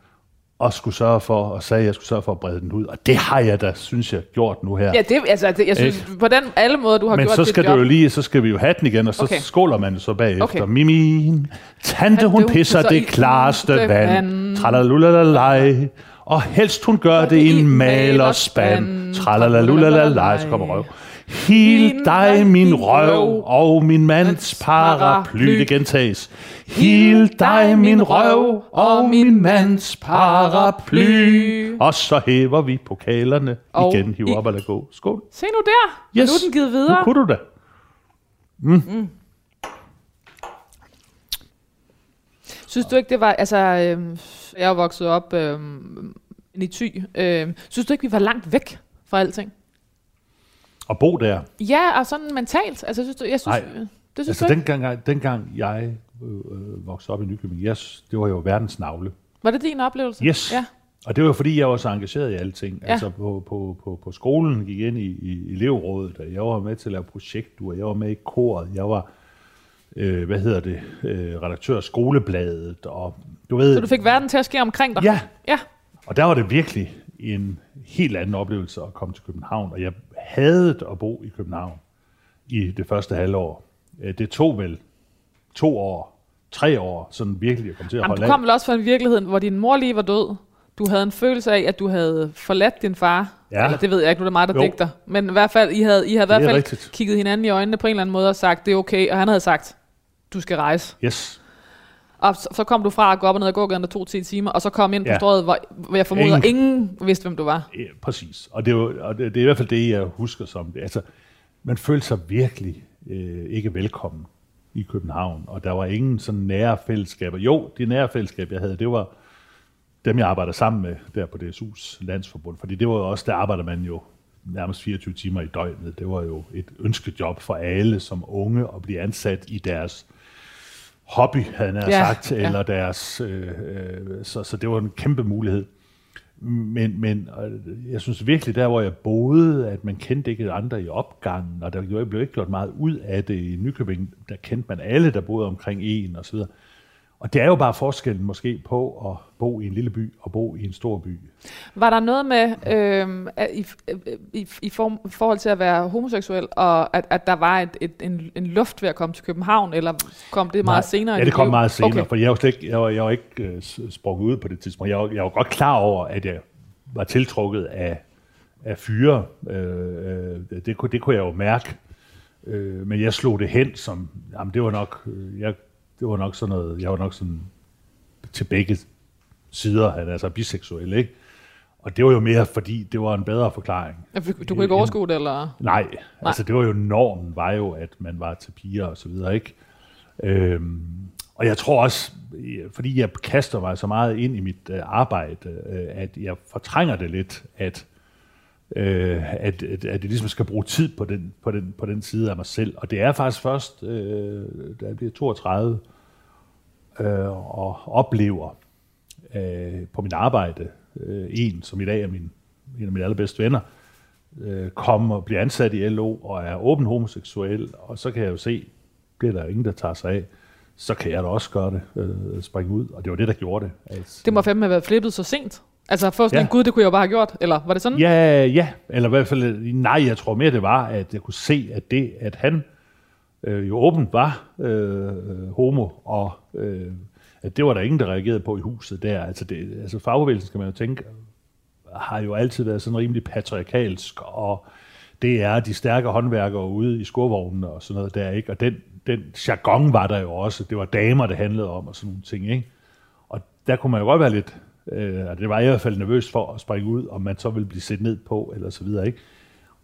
og skulle sørge for, og sagde, at jeg skulle sørge for at brede den ud. Og det har jeg da, synes jeg, gjort nu her. Ja, det, altså, det, jeg synes, på den alle måder, du har Men gjort så skal job. du jo lige, så skal vi jo have den igen, og så Okay. skåler man så bagefter. Okay. Mimin, tante hun hun pisser det klareste vand. Tralalulalej. Og helst hun gør det i en malerspand. Tralalulalej. Så kommer røv. Hil dig min røv og min mands paraply. Det gentages. Hil dig min røv og min mands paraply. Og så hæver vi pokalerne Og igen. Hiv op lad gå. Skål. Se nu der. Yes. Nu er den givet videre. Nu kunne du da. Synes du ikke, det var... Altså, øhm, jeg er vokset op øhm, i Thy. Øhm, synes du ikke, vi var langt væk fra alting? Og bo der. Ja, og sådan mentalt. Altså, synes du, jeg synes, Nej. det synes Altså, du dengang, dengang jeg øh, øh, voksede op i Nykøbing, yes, det var jo verdens navle. Var det din oplevelse? Yes. Ja. Og det var fordi, jeg var så engageret i alting. Ja. Ja. Altså på, på, på, på skolen gik jeg ind i, i elevrådet, og jeg var med til at lave projekter, jeg var med i koret, jeg var, øh, hvad hedder det, øh, redaktør af skolebladet, og du ved... Så du fik verden til at ske omkring dig? Ja, Ja. og der var det virkelig en helt anden oplevelse at komme til København, og jeg havde at bo i København i det første halvår. Øh, Det tog vel to år, tre år, sådan virkelig at komme til at Jamen, holde du kom vel også fra en virkelighed, hvor din mor lige var død. Du havde en følelse af, at du havde forladt din far. Ja. Eller det ved jeg ikke, nu er det mig, der Jo. digter. Men i hvert fald, I havde, I havde i hvert er fald rigtigt. kigget hinanden i øjnene på en eller anden måde og sagt, det er okay. Og han havde sagt, du skal rejse. Yes. Og så, så kom du fra at gå op og ned ad gågaden, der tog 10 timer, og så kom ind på Ja. strøget, hvor, hvor jeg formoder, ingen. Ingen. vidste, hvem du var. Ja, præcis. Og det, er jo, og det, det er i hvert fald det, jeg husker som det. Altså, man følte sig virkelig øh, ikke velkommen i København, og der var ingen sådan nære fællesskaber. Jo, de nære fællesskaber, jeg havde, det var dem, jeg arbejder sammen med der på DSU's landsforbund, fordi det var jo også, der arbejder man jo nærmest 24 timer i døgnet. Det var jo et ønskejob for alle som unge at blive ansat i deres hobby, havde jeg Ja, sagt, ja. eller deres, øh, øh, så, så det var en kæmpe mulighed. Men, men jeg synes virkelig, der hvor jeg boede, at man kendte ikke andre i opgangen, og der blev blev ikke gjort meget ud af det i Nykøbing. Der kendte man alle, der boede omkring en og så videre. Og det er jo bare forskellen måske på at bo i en lille by og bo i en stor by. Var der noget med, øh, i, i, i form, forhold til at være homoseksuel, og at, at der var et, et, en, en luft ved at komme til København, eller kom det meget Nej, senere? i Ja, det kom meget senere, Okay. for jeg var, slet ikke, jeg var, jeg var ikke øh, sprunget ud på det tidspunkt. Jeg var, jeg var godt klar over, at jeg var tiltrukket af, af fyre. Øh, øh, det, kunne, det kunne jeg jo mærke. Øh, men jeg slog det hen som, jamen det var nok, øh, jeg, det var nok sådan noget, jeg var nok sådan til begge sider, han altså biseksuel, ikke? Og det var jo mere, fordi det var en bedre forklaring. Du kunne ikke overskue det, eller? Nej, Nej, altså det var jo normen, var jo, at man var til piger og så videre, ikke? Øhm, og jeg tror også, fordi jeg kaster mig så meget ind i mit øh, arbejde, øh, at jeg fortrænger det lidt, at, øh, at, at, at jeg ligesom skal bruge tid på den, på, den, på den side af mig selv. Og det er faktisk først, øh, da jeg bliver 32, øh, og oplever øh, på mit arbejde, øh, en, som i dag er min, en af mine allerbedste venner, øh, komme og blive ansat i LO og er åben homoseksuel, og så kan jeg jo se, det er der ingen, der tager sig af, så kan jeg da også gøre det, øh, springe ud, og det var det, der gjorde det. Altså, Det må fandme have været flippet så sent. Altså for sådan. Ja. en gud, det kunne jeg jo bare have gjort. Eller var det sådan? Ja, ja, eller i hvert fald, nej, jeg tror mere, det var, at jeg kunne se, at det, at han øh, jo åbent var øh, homo, og øh, at det var der ingen, der reagerede på i huset der. Altså, det, altså fagbevægelsen, skal man jo tænke, har jo altid været sådan rimelig patriarkalsk, og det er de stærke håndværkere ude i skurvognene og sådan noget der, ikke? Og den, den jargon var der jo også. Det var damer, det handlede om og sådan nogle ting, ikke? Og der kunne man jo godt være lidt, øh, altså, det var jeg i hvert fald nervøs for at springe ud, om man så ville blive set ned på, eller så videre, ikke?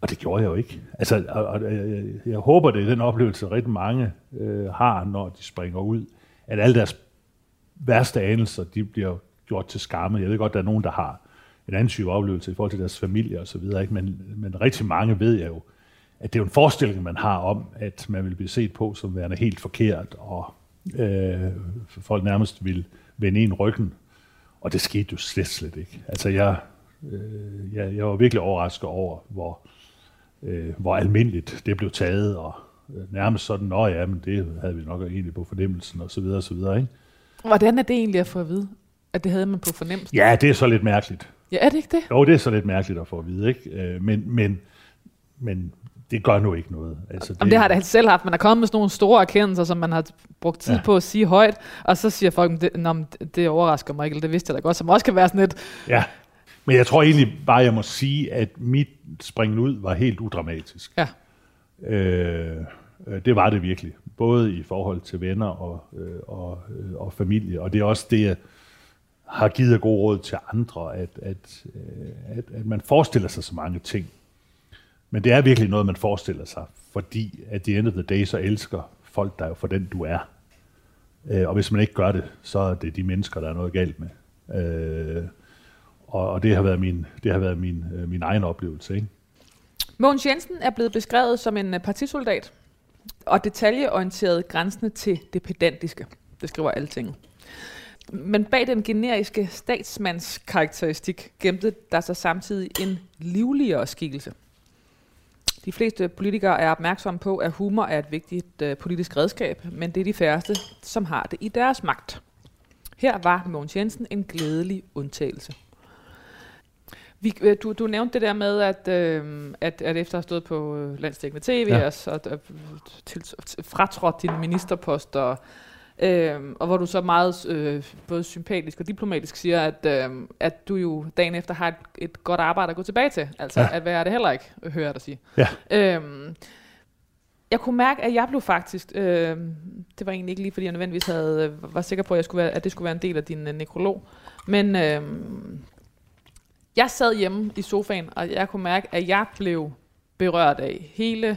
Og det gjorde jeg jo ikke. Altså, og, og, jeg, jeg håber, det er den oplevelse, rigtig mange øh, har, når de springer ud, at alle deres værste anelser, de bliver gjort til skamme. Jeg ved godt, der er nogen, der har en anden type oplevelse i forhold til deres familie og så videre, ikke? Men, men rigtig mange ved jeg jo, at det er jo en forestilling, man har om, at man vil blive set på som værende helt forkert, og øh, folk nærmest vil vende en ryggen. Og det skete jo slet, slet ikke. Altså, jeg, øh, jeg, jeg var virkelig overrasket over, hvor, øh, hvor almindeligt det blev taget, og øh, nærmest sådan, nå ja, men det havde vi nok egentlig på fornemmelsen, og så videre, og så videre, ikke? Hvordan er det egentlig at få at vide, at det havde man på fornemmelse? Ja, det er så lidt mærkeligt. Ja, er det ikke det? Jo, det er så lidt mærkeligt at få at vide, ikke? Øh, Men, men, men det gør nu ikke noget. Altså, Jamen, det har da selv haft. Man er kommet med sådan nogle store erkendelser, som man har brugt tid ja. På at sige højt, og så siger folk, det, Nå, det, det overrasker mig ikke, eller det vidste jeg da godt, som også kan være sådan et, Ja, men jeg tror egentlig bare, jeg må sige, at mit springen ud var helt udramatisk. ja, Øh, øh, det var det virkelig. Både i forhold til venner og, øh, og, øh, og familie. Og det er også det, jeg har givet god råd til andre, at, at, øh, at, at man forestiller sig så mange ting. Men det er virkelig noget, man forestiller sig, fordi at the end of the day, så elsker folk dig for den, du er. Øh, og hvis man ikke gør det, så er det de mennesker, der er noget galt med. Øh, og, og det har været min, det har været min, øh, min egen oplevelse. Ikke? Mogens Jensen er blevet beskrevet som en øh, partisoldat, og detaljeorienteret grænsende til det pedantiske. Det skriver alting. Men bag den generiske statsmandskarakteristik gemte der sig samtidig en livligere skikkelse. De fleste politikere er opmærksomme på, at humor er et vigtigt øh, politisk redskab, men det er de færreste, som har det i deres magt. Her var Mogens Jensen en glædelig undtagelse. Vi, øh, du, du nævnte det der med, at, øh, at, at efter at have stået på øh, landstækkende tv ja. og, så, øh, til, fratrådt din ministerpost, og, øh, og hvor du så meget øh, både sympatisk og diplomatisk siger, at, øh, at du jo dagen efter har et, et godt arbejde at gå tilbage til. Altså, ja. at være det heller ikke, hører jeg dig sige. Ja. Øh, jeg kunne mærke, at jeg blev faktisk, øh, det var egentlig ikke lige, fordi jeg nødvendigvis havde, var sikker på, at, jeg skulle være, at det skulle være en del af din øh, nekrolog, men øh, jeg sad hjemme i sofaen, og jeg kunne mærke, at jeg blev berørt af hele,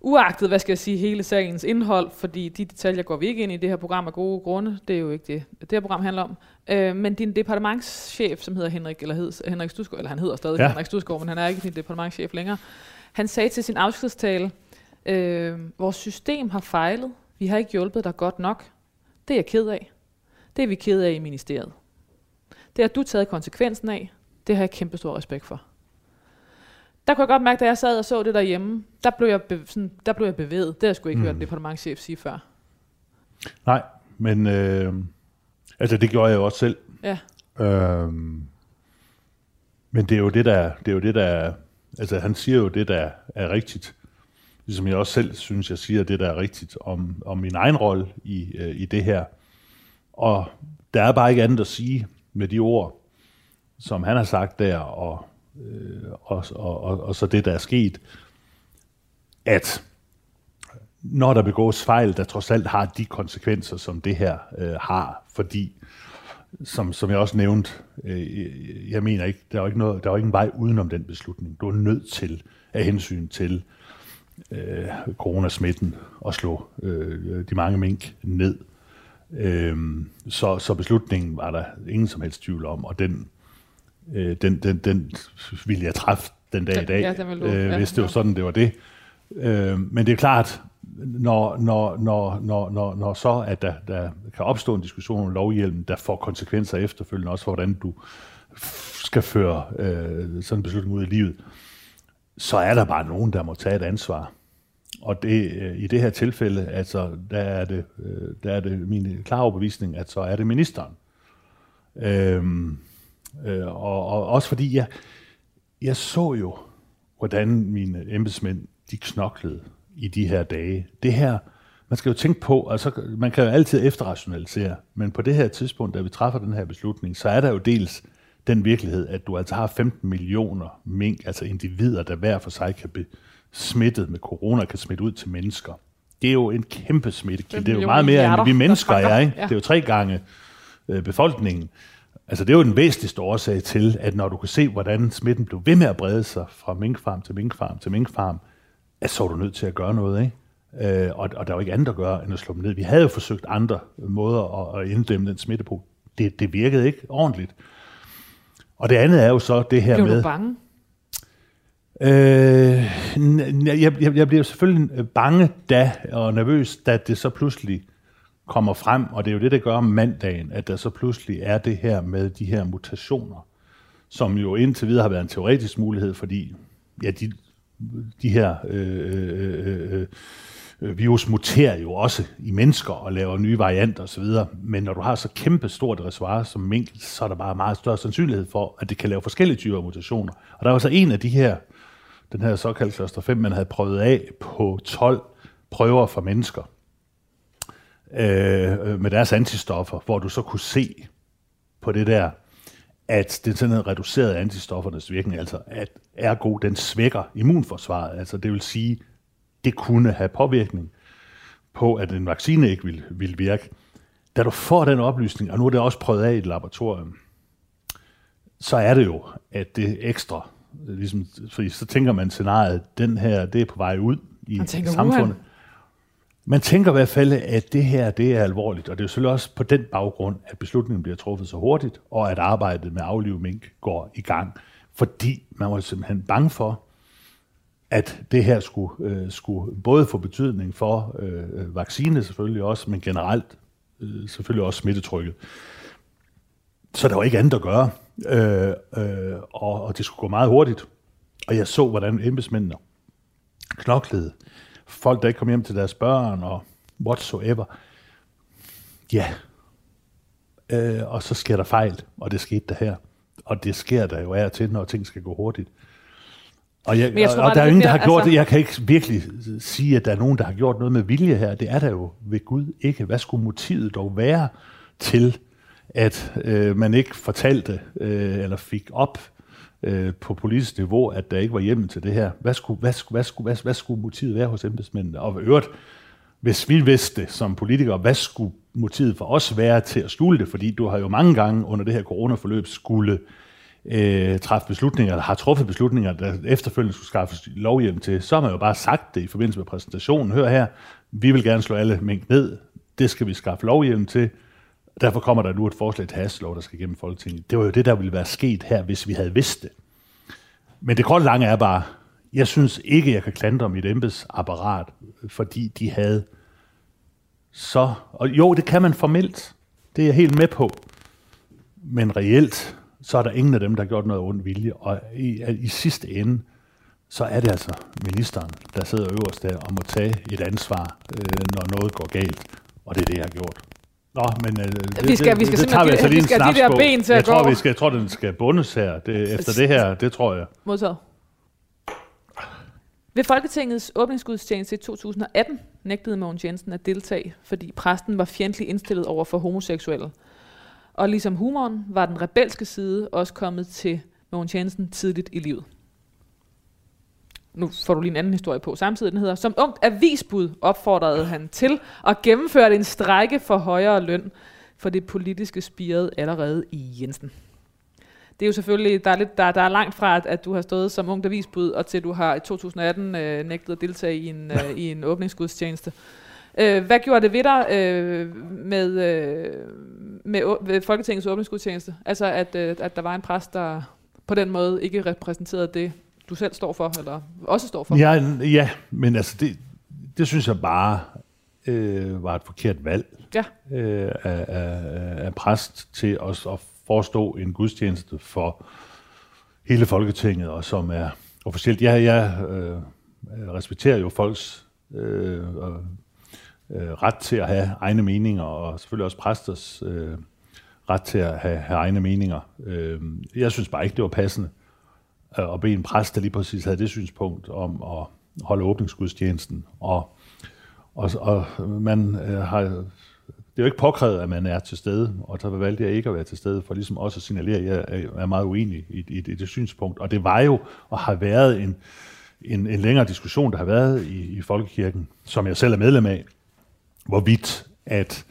uagtet, hvad skal jeg sige, hele sagens indhold, fordi de detaljer går vi ikke ind i det her program af gode grunde. Det er jo ikke det, det her program handler om. Øh, men din departementschef, som hedder Henrik, eller hed, Henrik Stusgaard, eller han hedder stadig ja. Henrik Stusgaard, men han er ikke din departementschef længere. Han sagde til sin afskedstale, øh, vores system har fejlet, vi har ikke hjulpet dig godt nok. Det er jeg ked af. Det er vi ked af i ministeriet. Det har du taget konsekvensen af. Det har jeg kæmpe stor respekt for. Der kunne jeg godt mærke, da jeg sad og så det derhjemme, der blev jeg, be, sådan, der blev jeg bevæget. Det har jeg sgu ikke mm. hørt departementchef sige før. Nej, men øh, altså det gjorde jeg jo også selv. Ja. Øhm, men det er jo det, der, det er jo det, der altså han siger jo det, der er rigtigt. Ligesom jeg også selv synes, jeg siger det, der er rigtigt om, om min egen rolle i, øh, i det her. Og der er bare ikke andet at sige med de ord, som han har sagt der, og, øh, og, og, og, og så det, der er sket, at når der begås fejl, der trods alt har de konsekvenser, som det her øh, har, fordi, som, som jeg også nævnte, øh, jeg mener ikke, der er jo ikke, noget, der er jo ingen vej udenom den beslutning. Du er nødt til, af hensyn til øh, coronasmitten, at slå øh, de mange mink ned. Øh, så, så beslutningen var der ingen som helst tvivl om, og den øh, den, den, den ville jeg træffe den dag i dag, ja, øh, ja, hvis det var sådan, det var det. Øh, men det er klart, når, når, når, når, når, når så at der, der kan opstå en diskussion om lovhjelmen, der får konsekvenser efterfølgende, også for hvordan du skal føre øh, sådan en beslutning ud i livet, så er der bare nogen, der må tage et ansvar. Og det, øh, i det her tilfælde, altså, der er det, øh, der er det min klare overbevisning, at så er det ministeren. Øhm, Øh, og, og også fordi jeg, jeg så jo, hvordan mine embedsmænd, de knoklede i de her dage. Det her, man skal jo tænke på, altså man kan jo altid efterrationalisere, men på det her tidspunkt, da vi træffer den her beslutning, så er der jo dels den virkelighed, at du altså har 15 millioner mink, altså individer, der hver for sig kan blive smittet med corona, kan smitte ud til mennesker. Det er jo en kæmpe smittekilde. Det er jo meget mere, end vi mennesker er. Ikke? Ja. Det er jo tre gange øh, befolkningen. Altså det er jo den væsentligste årsag til, at når du kan se, hvordan smitten blev ved med at brede sig fra minkfarm til minkfarm til minkfarm, at så er du nødt til at gøre noget, ikke? Øh, og, og der er jo ikke andet at gøre, end at slå dem ned. Vi havde jo forsøgt andre måder at, at inddæmme den smitte på. Det, det virkede ikke ordentligt. Og det andet er jo så det her blev med... Blev du bange? Øh, jeg, jeg, jeg bliver selvfølgelig øh, bange da, og nervøs, da det så pludselig kommer frem, og det er jo det, der gør om mandagen, at der så pludselig er det her med de her mutationer, som jo indtil videre har været en teoretisk mulighed, fordi ja, de, de her øh, øh, øh, øh virus muterer jo også i mennesker og laver nye varianter osv., men når du har så kæmpe stort reservoir som mink, så er der bare meget større sandsynlighed for, at det kan lave forskellige typer mutationer. Og der var så en af de her, den her såkaldte kloster 5, man havde prøvet af på 12 prøver for mennesker, øh, øh, med deres antistoffer, hvor du så kunne se på det der, at det sådan reducerede antistoffernes virkning, altså at ergo den svækker immunforsvaret. Altså det vil sige, det kunne have påvirkning på, at en vaccine ikke vil, ville virke. Da du får den oplysning, og nu er det også prøvet af i et laboratorium, så er det jo, at det ekstra, ligesom, fordi så tænker man scenariet, den her, det er på vej ud i samfundet. Wuhan. Man tænker i hvert fald, at det her det er alvorligt, og det er selvfølgelig også på den baggrund, at beslutningen bliver truffet så hurtigt, og at arbejdet med afliv mink går i gang, fordi man var simpelthen bange for, at det her skulle, øh, skulle både få betydning for øh, vaccine selvfølgelig også, men generelt øh, selvfølgelig også smittetrykket. Så der var ikke andet at gøre, øh, øh, og, og det skulle gå meget hurtigt. Og jeg så, hvordan embedsmændene knoklede. Folk, der ikke kom hjem til deres børn og whatsoever. Ja. Øh, og så sker der fejl, og det skete der her. Og det sker der jo af og til, når ting skal gå hurtigt. Og, jeg, Men jeg tror og, og der er ingen, der har gjort altså- det. Jeg kan ikke virkelig sige, at der er nogen, der har gjort noget med vilje her. Det er der jo ved Gud ikke. Hvad skulle motivet dog være til, at øh, man ikke fortalte øh, eller fik op øh, på politisk niveau, at der ikke var hjemmel til det her? Hvad skulle, hvad, skulle, hvad, skulle, hvad, hvad skulle motivet være hos embedsmændene? Og i øvrigt, hvis vi vidste det som politikere, hvad skulle motivet for os være til at skjule det? Fordi du har jo mange gange under det her coronaforløb skulle øh, træffe beslutninger, eller har truffet beslutninger, der efterfølgende skulle skaffes lovhjem til, så har man jo bare sagt det i forbindelse med præsentationen. Hør her, vi vil gerne slå alle mængder ned, det skal vi skaffe lovhjem til, derfor kommer der nu et forslag til hastelov, der skal gennem Folketinget. Det var jo det, der ville være sket her, hvis vi havde vidst det. Men det korte lange er bare, jeg synes ikke, jeg kan klandre mit embedsapparat, fordi de havde så... Og jo, det kan man formelt. Det er jeg helt med på. Men reelt, så er der ingen af dem, der har gjort noget ondt vilje. Og i, i sidste ende, så er det altså ministeren, der sidder øverst der og må tage et ansvar, øh, når noget går galt. Og det er det, jeg har gjort. Nå, men øh, det, Vi skal- vi skal det, det tager vi altså lige en have de snaps der på. ben til jeg at tror, gå. vi skal, jeg tror, den skal bundes her. Det, efter det her, det tror jeg. Modtaget. Ved Folketingets åbningsgudstjeneste i 2018 nægtede Mogens Jensen at deltage, fordi præsten var fjendtlig indstillet over for homoseksuelle. Og ligesom humoren var den rebelske side også kommet til Mogens Jensen tidligt i livet. Nu får du lige en anden historie på samtidig. Den hedder, som ungt avisbud opfordrede han til at gennemføre en strække for højere løn, for det politiske spirede allerede i Jensen. Det er jo selvfølgelig, der er, lidt, der, der er langt fra, at, at du har stået som ung avisbud, og til du har i 2018 øh, nægtet at deltage i en, øh, i en åbningsgudstjeneste. Øh, hvad gjorde det ved dig øh, med, øh, med, ved Folketingets åbningsgudstjeneste? Altså, at, øh, at der var en præst, der på den måde ikke repræsenterede det, du selv står for, eller også står for? Ja, ja men altså, det, det synes jeg bare øh, var et forkert valg Ja. øh, af, af, af præst til at, at forestå en gudstjeneste for hele Folketinget, og som er officielt. Jeg, jeg øh, respekterer jo folks øh, øh, ret til at have egne meninger, og selvfølgelig også præsters øh, ret til at have, have egne meninger. Øh, jeg synes bare ikke, det var passende øh, at bede en præst, der lige præcis havde det synspunkt om at holde åbningsgudstjenesten. Og, og, og man øh, har, det er jo ikke påkrævet, at man er til stede, og så valgte jeg ikke at være til stede, for ligesom også at signalere, at jeg er- er meget uenig i, i, i det synspunkt. Og det var jo, og har været en, en, en længere diskussion, der har været i, i Folkekirken, som jeg selv er medlem af, hvorvidt at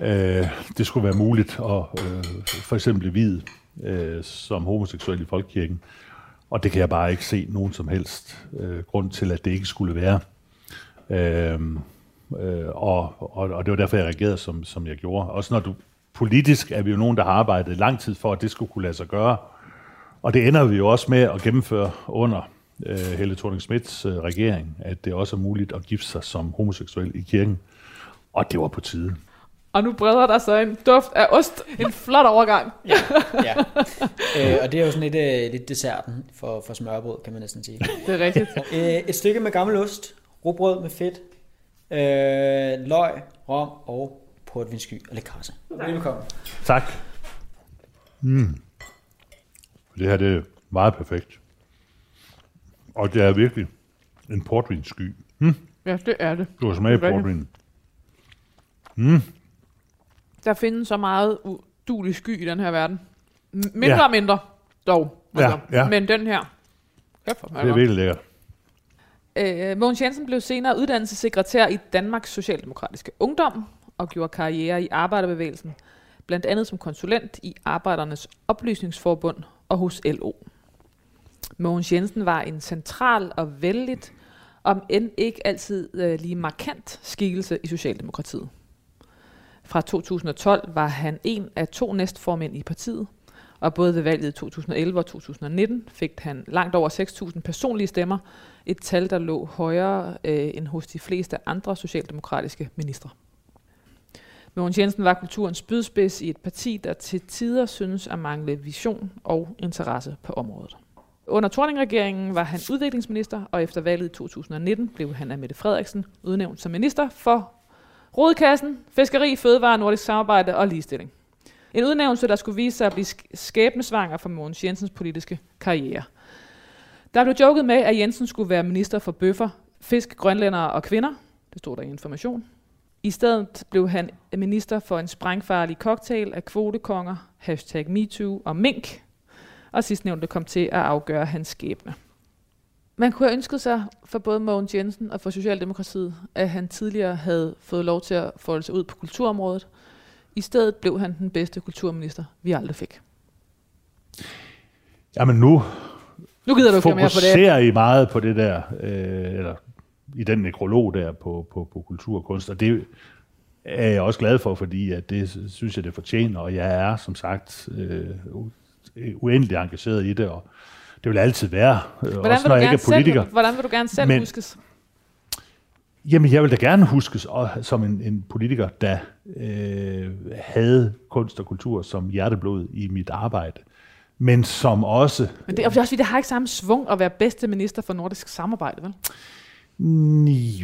øh, det skulle være muligt at øh, for eksempel blive videt øh, som homoseksuel i Folkekirken. Og det kan jeg bare ikke se nogen som helst øh, grund til, at det ikke skulle være. Øhm, øh, og, og, og det var derfor, jeg reagerede, som, som jeg gjorde. Også når du politisk er vi jo nogen, der har arbejdet lang tid for, at det skulle kunne lade sig gøre. Og det ender vi jo også med at gennemføre under øh, Helle thorning Smiths øh, regering, at det også er muligt at gifte sig som homoseksuel i kirken. Og det var på tide. Og nu breder der sig en duft af ost. En flot overgang. Ja, ja. øh, og det er jo sådan lidt, øh, lidt desserten for, for smørbrød, kan man næsten sige. Det er rigtigt. øh, et stykke med gammel ost, rugbrød med fedt, øh, løg, rom og portvinsky og lidt krasse. Velkommen. Tak. Mm. Det her det er meget perfekt. Og det er virkelig en portvinsky. Mm. Ja, det er det. Du har er rigtigt. portvin. Der findes så meget udulig sky i den her verden. Mindre Ja. og mindre, dog. Altså. Ja, ja. Men den her... Kæft, Det er virkelig lækkert. Øh, Mogens Jensen blev senere uddannelsessekretær i Danmarks Socialdemokratiske Ungdom og gjorde karriere i arbejderbevægelsen, blandt andet som konsulent i Arbejdernes Oplysningsforbund og hos LO. Mogens Jensen var en central og vældigt, om end ikke altid øh, lige markant skikkelse i Socialdemokratiet. Fra 2012 var han en af to næstformænd i partiet, og både ved valget i 2011 og 2019 fik han langt over 6.000 personlige stemmer, et tal, der lå højere øh, end hos de fleste andre socialdemokratiske ministre. Mogens Jensen var kulturens spydspids i et parti, der til tider synes at mangle vision og interesse på området. Under Thorning-regeringen var han udviklingsminister, og efter valget i 2019 blev han af Mette Frederiksen udnævnt som minister for Rodkassen, Fiskeri, Fødevare, Nordisk Samarbejde og Ligestilling. En udnævnelse, der skulle vise sig at blive skæbnesvanger for Mogens Jensens politiske karriere. Der blev joket med, at Jensen skulle være minister for bøffer, fisk, grønlændere og kvinder. Det stod der i information. I stedet blev han minister for en sprængfarlig cocktail af kvotekonger, hashtag MeToo og mink, og sidstnævnte kom til at afgøre hans skæbne. Man kunne have ønsket sig for både Mogens Jensen og for Socialdemokratiet, at han tidligere havde fået lov til at folde sig ud på kulturområdet. I stedet blev han den bedste kulturminister, vi aldrig fik. Jamen nu, nu gider du ikke mere på det. I meget på det der, øh, eller i den nekrolog der på, på, på kultur og kunst, og det er jeg også glad for, fordi at det synes jeg, det fortjener, og jeg er som sagt øh, uendelig engageret i det, og det vil altid være, øh, hvordan også når jeg ikke er politiker. Selv, hvordan vil du gerne selv Men, huskes? Jamen, jeg vil da gerne huskes og, som en, en politiker, der øh, havde kunst og kultur som hjerteblod i mit arbejde men som også... Men det er også det har ikke samme svung at være bedste minister for nordisk samarbejde, vel?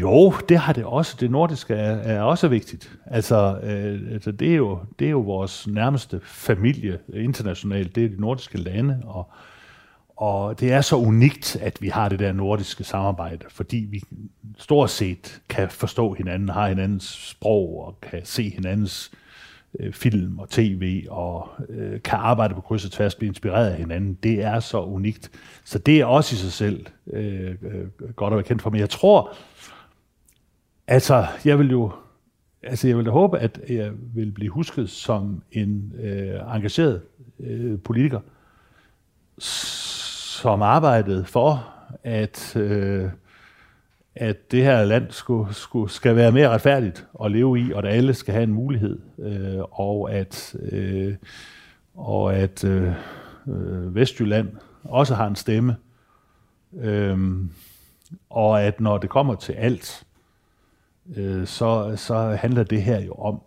Jo, det har det også. Det nordiske er, er også vigtigt. Altså, øh, altså det, er jo, det er jo vores nærmeste familie internationalt. Det er de nordiske lande, og, og det er så unikt, at vi har det der nordiske samarbejde, fordi vi stort set kan forstå hinanden, har hinandens sprog og kan se hinandens øh, film og tv og øh, kan arbejde på kryds og tværs, blive inspireret af hinanden. Det er så unikt. Så det er også i sig selv øh, øh, godt at være kendt for. Men jeg tror, altså jeg vil jo, altså jeg vil da håbe, at jeg vil blive husket som en øh, engageret øh, politiker, som arbejdede for, at øh, at det her land skulle, skulle, skal være mere retfærdigt at leve i, og at alle skal have en mulighed, øh, og at, øh, og at øh, øh, Vestjylland også har en stemme, øh, og at når det kommer til alt, øh, så, så handler det her jo om,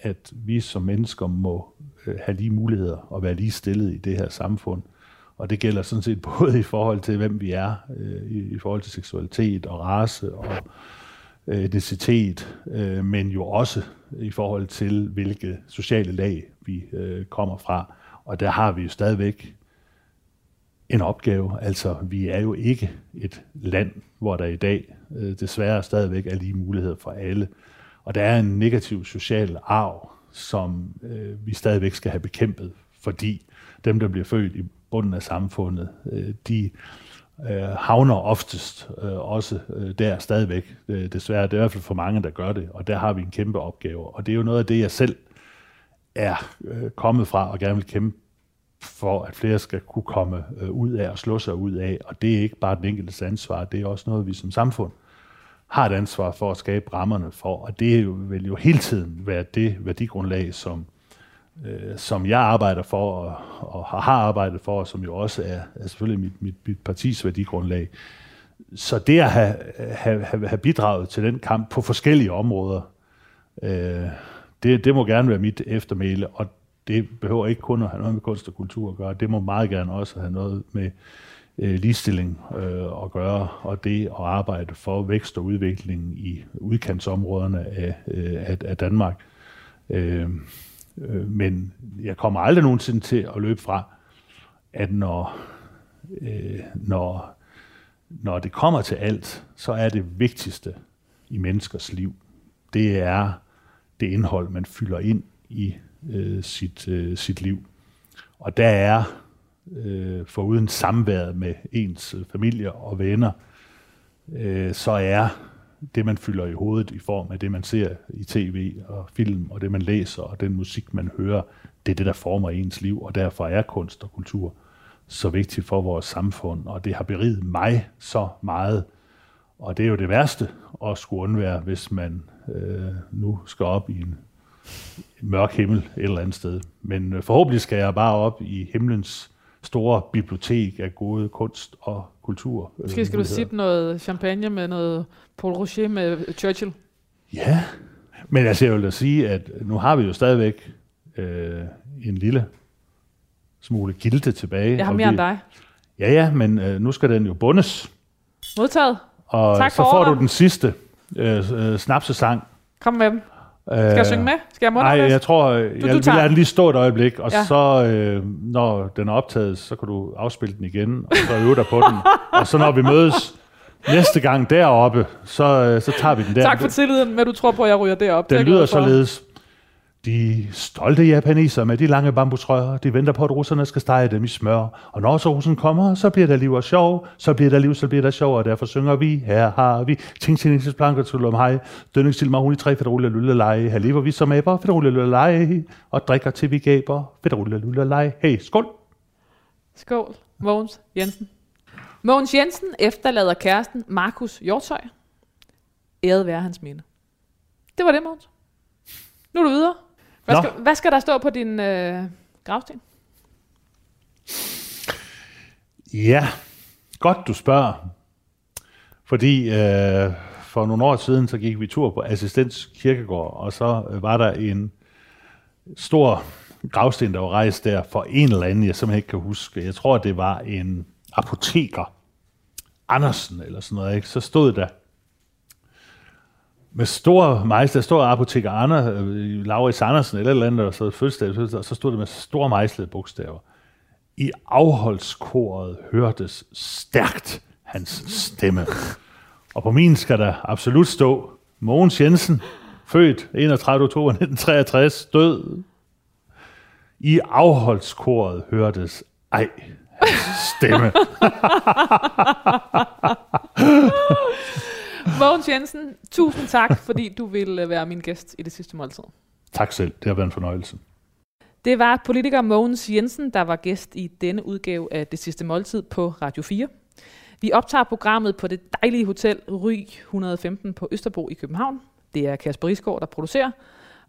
at vi som mennesker må øh, have lige muligheder og være lige stillet i det her samfund. Og det gælder sådan set både i forhold til, hvem vi er, øh, i, i forhold til seksualitet og race og øh, etnicitet, øh, men jo også i forhold til, hvilke sociale lag vi øh, kommer fra. Og der har vi jo stadigvæk en opgave. Altså, vi er jo ikke et land, hvor der i dag øh, desværre stadigvæk er lige muligheder for alle. Og der er en negativ social arv, som øh, vi stadigvæk skal have bekæmpet, fordi dem, der bliver født i bunden af samfundet, øh, de øh, havner oftest øh, også øh, der stadigvæk. Øh, desværre, det er i hvert fald for mange, der gør det, og der har vi en kæmpe opgave. Og det er jo noget af det, jeg selv er øh, kommet fra og gerne vil kæmpe for, at flere skal kunne komme øh, ud af og slå sig ud af. Og det er ikke bare den enkeltes ansvar, det er også noget, vi som samfund har et ansvar for at skabe rammerne for. Og det vil jo hele tiden være det værdigrundlag, som øh, som jeg arbejder for og, og har arbejdet for, og som jo også er, er selvfølgelig mit, mit, mit partis værdigrundlag. Så det at have, have, have bidraget til den kamp på forskellige områder, øh, det, det må gerne være mit eftermæle, og det behøver ikke kun at have noget med kunst og kultur at gøre, det må meget gerne også have noget med øh, ligestilling øh, at gøre, og det at arbejde for vækst og udvikling i udkantsområderne af, øh, af, af Danmark. Øh, Øh, men jeg kommer aldrig nogensinde til at løbe fra, at når, øh, når, når det kommer til alt, så er det vigtigste i menneskers liv, det er det indhold, man fylder ind i øh, sit, øh, sit liv. Og der er, øh, foruden samværet med ens øh, familie og venner, øh, så er det, man fylder i hovedet i form af det, man ser i tv og film, og det, man læser, og den musik, man hører, det er det, der former ens liv, og derfor er kunst og kultur så vigtigt for vores samfund, og det har beriget mig så meget. Og det er jo det værste at skulle undvære, hvis man øh, nu skal op i en mørk himmel et eller andet sted. Men øh, forhåbentlig skal jeg bare op i himlens store bibliotek af gode kunst og kultur. Måske øh, skal du sippe noget champagne med noget Paul Rocher med Churchill? Ja, Men altså, jeg vil da sige, at nu har vi jo stadigvæk øh, en lille smule gilte tilbage. Jeg har mere vi, end dig. Ja, ja, men øh, nu skal den jo bundes. Modtaget. Og Tak så for får ordren. du den sidste øh, øh, snapsesang. Kom med dem. Skal jeg synge med? Skal jeg Nej, jeg tror, øh, du jeg vil tager lade den. lige stå et øjeblik, og Ja. så, øh, når den er optaget, så kan du afspille den igen, og så øve dig på den. Og så når vi mødes næste gang deroppe, så, øh, så tager vi den der. Tak for tilliden, at du tror på, at jeg ryger derop. Er Den lyder således. De stolte japaneser med de lange bambusrør, de venter på, at russerne skal stege dem i smør. Og når så russen kommer, så bliver der liv og sjov. Så bliver der liv, så bliver der sjov, og derfor synger vi. Her har vi ting til næstes planker til om hej. Dønning til mahoni tre, fedrulle lulle lege. Her lever vi som aber, fedrulle lulle lege. Og drikker til vi gaber, fedrulle lulle lege. Hey, skål! Skål, Mogens Jensen. Mogens Jensen efterlader kæresten Markus Hjortøj. Æret være hans minde. Det var det, Mogens. Nu er du videre. Hvad, Nå. skal, hvad skal der stå på din øh, gravsten? Ja, godt du spørger. Fordi øh, for nogle år siden, så gik vi tur på Assistens Kirkegård, og så øh, var der en stor gravsten, der var rejst der for en eller anden, jeg simpelthen ikke kan huske. Jeg tror, det var en apoteker, Andersen eller sådan noget, ikke? Så stod der med stor mejsler, der stod apoteker Arne, øh, Laurits Andersen eller et eller andet, og så fødselsdag, fødselsdag, og så stod det med store mejslede bogstaver. I afholdskoret hørtes stærkt hans stemme. Og på min skal der absolut stå Mogens Jensen, født 31. oktober 1963, død. I afholdskoret hørtes ej hans stemme. Mogens Jensen, tusind tak, fordi du ville være min gæst i det sidste måltid. tak selv, det har været en fornøjelse. Det var politiker Mogens Jensen, der var gæst i denne udgave af Det Sidste Måltid på Radio 4. Vi optager programmet på det dejlige hotel Ry 115 på Østerbro i København. Det er Kasper Risgaard, der producerer,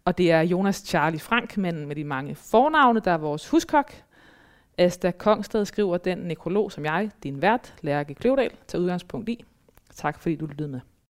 og det er Jonas Charlie Frank, manden med de mange fornavne, der er vores huskok. Asta Kongsted skriver den nekrolog, som jeg, din vært, Lærke Kløvedal, tager udgangspunkt i. Tak fordi du lyttede med.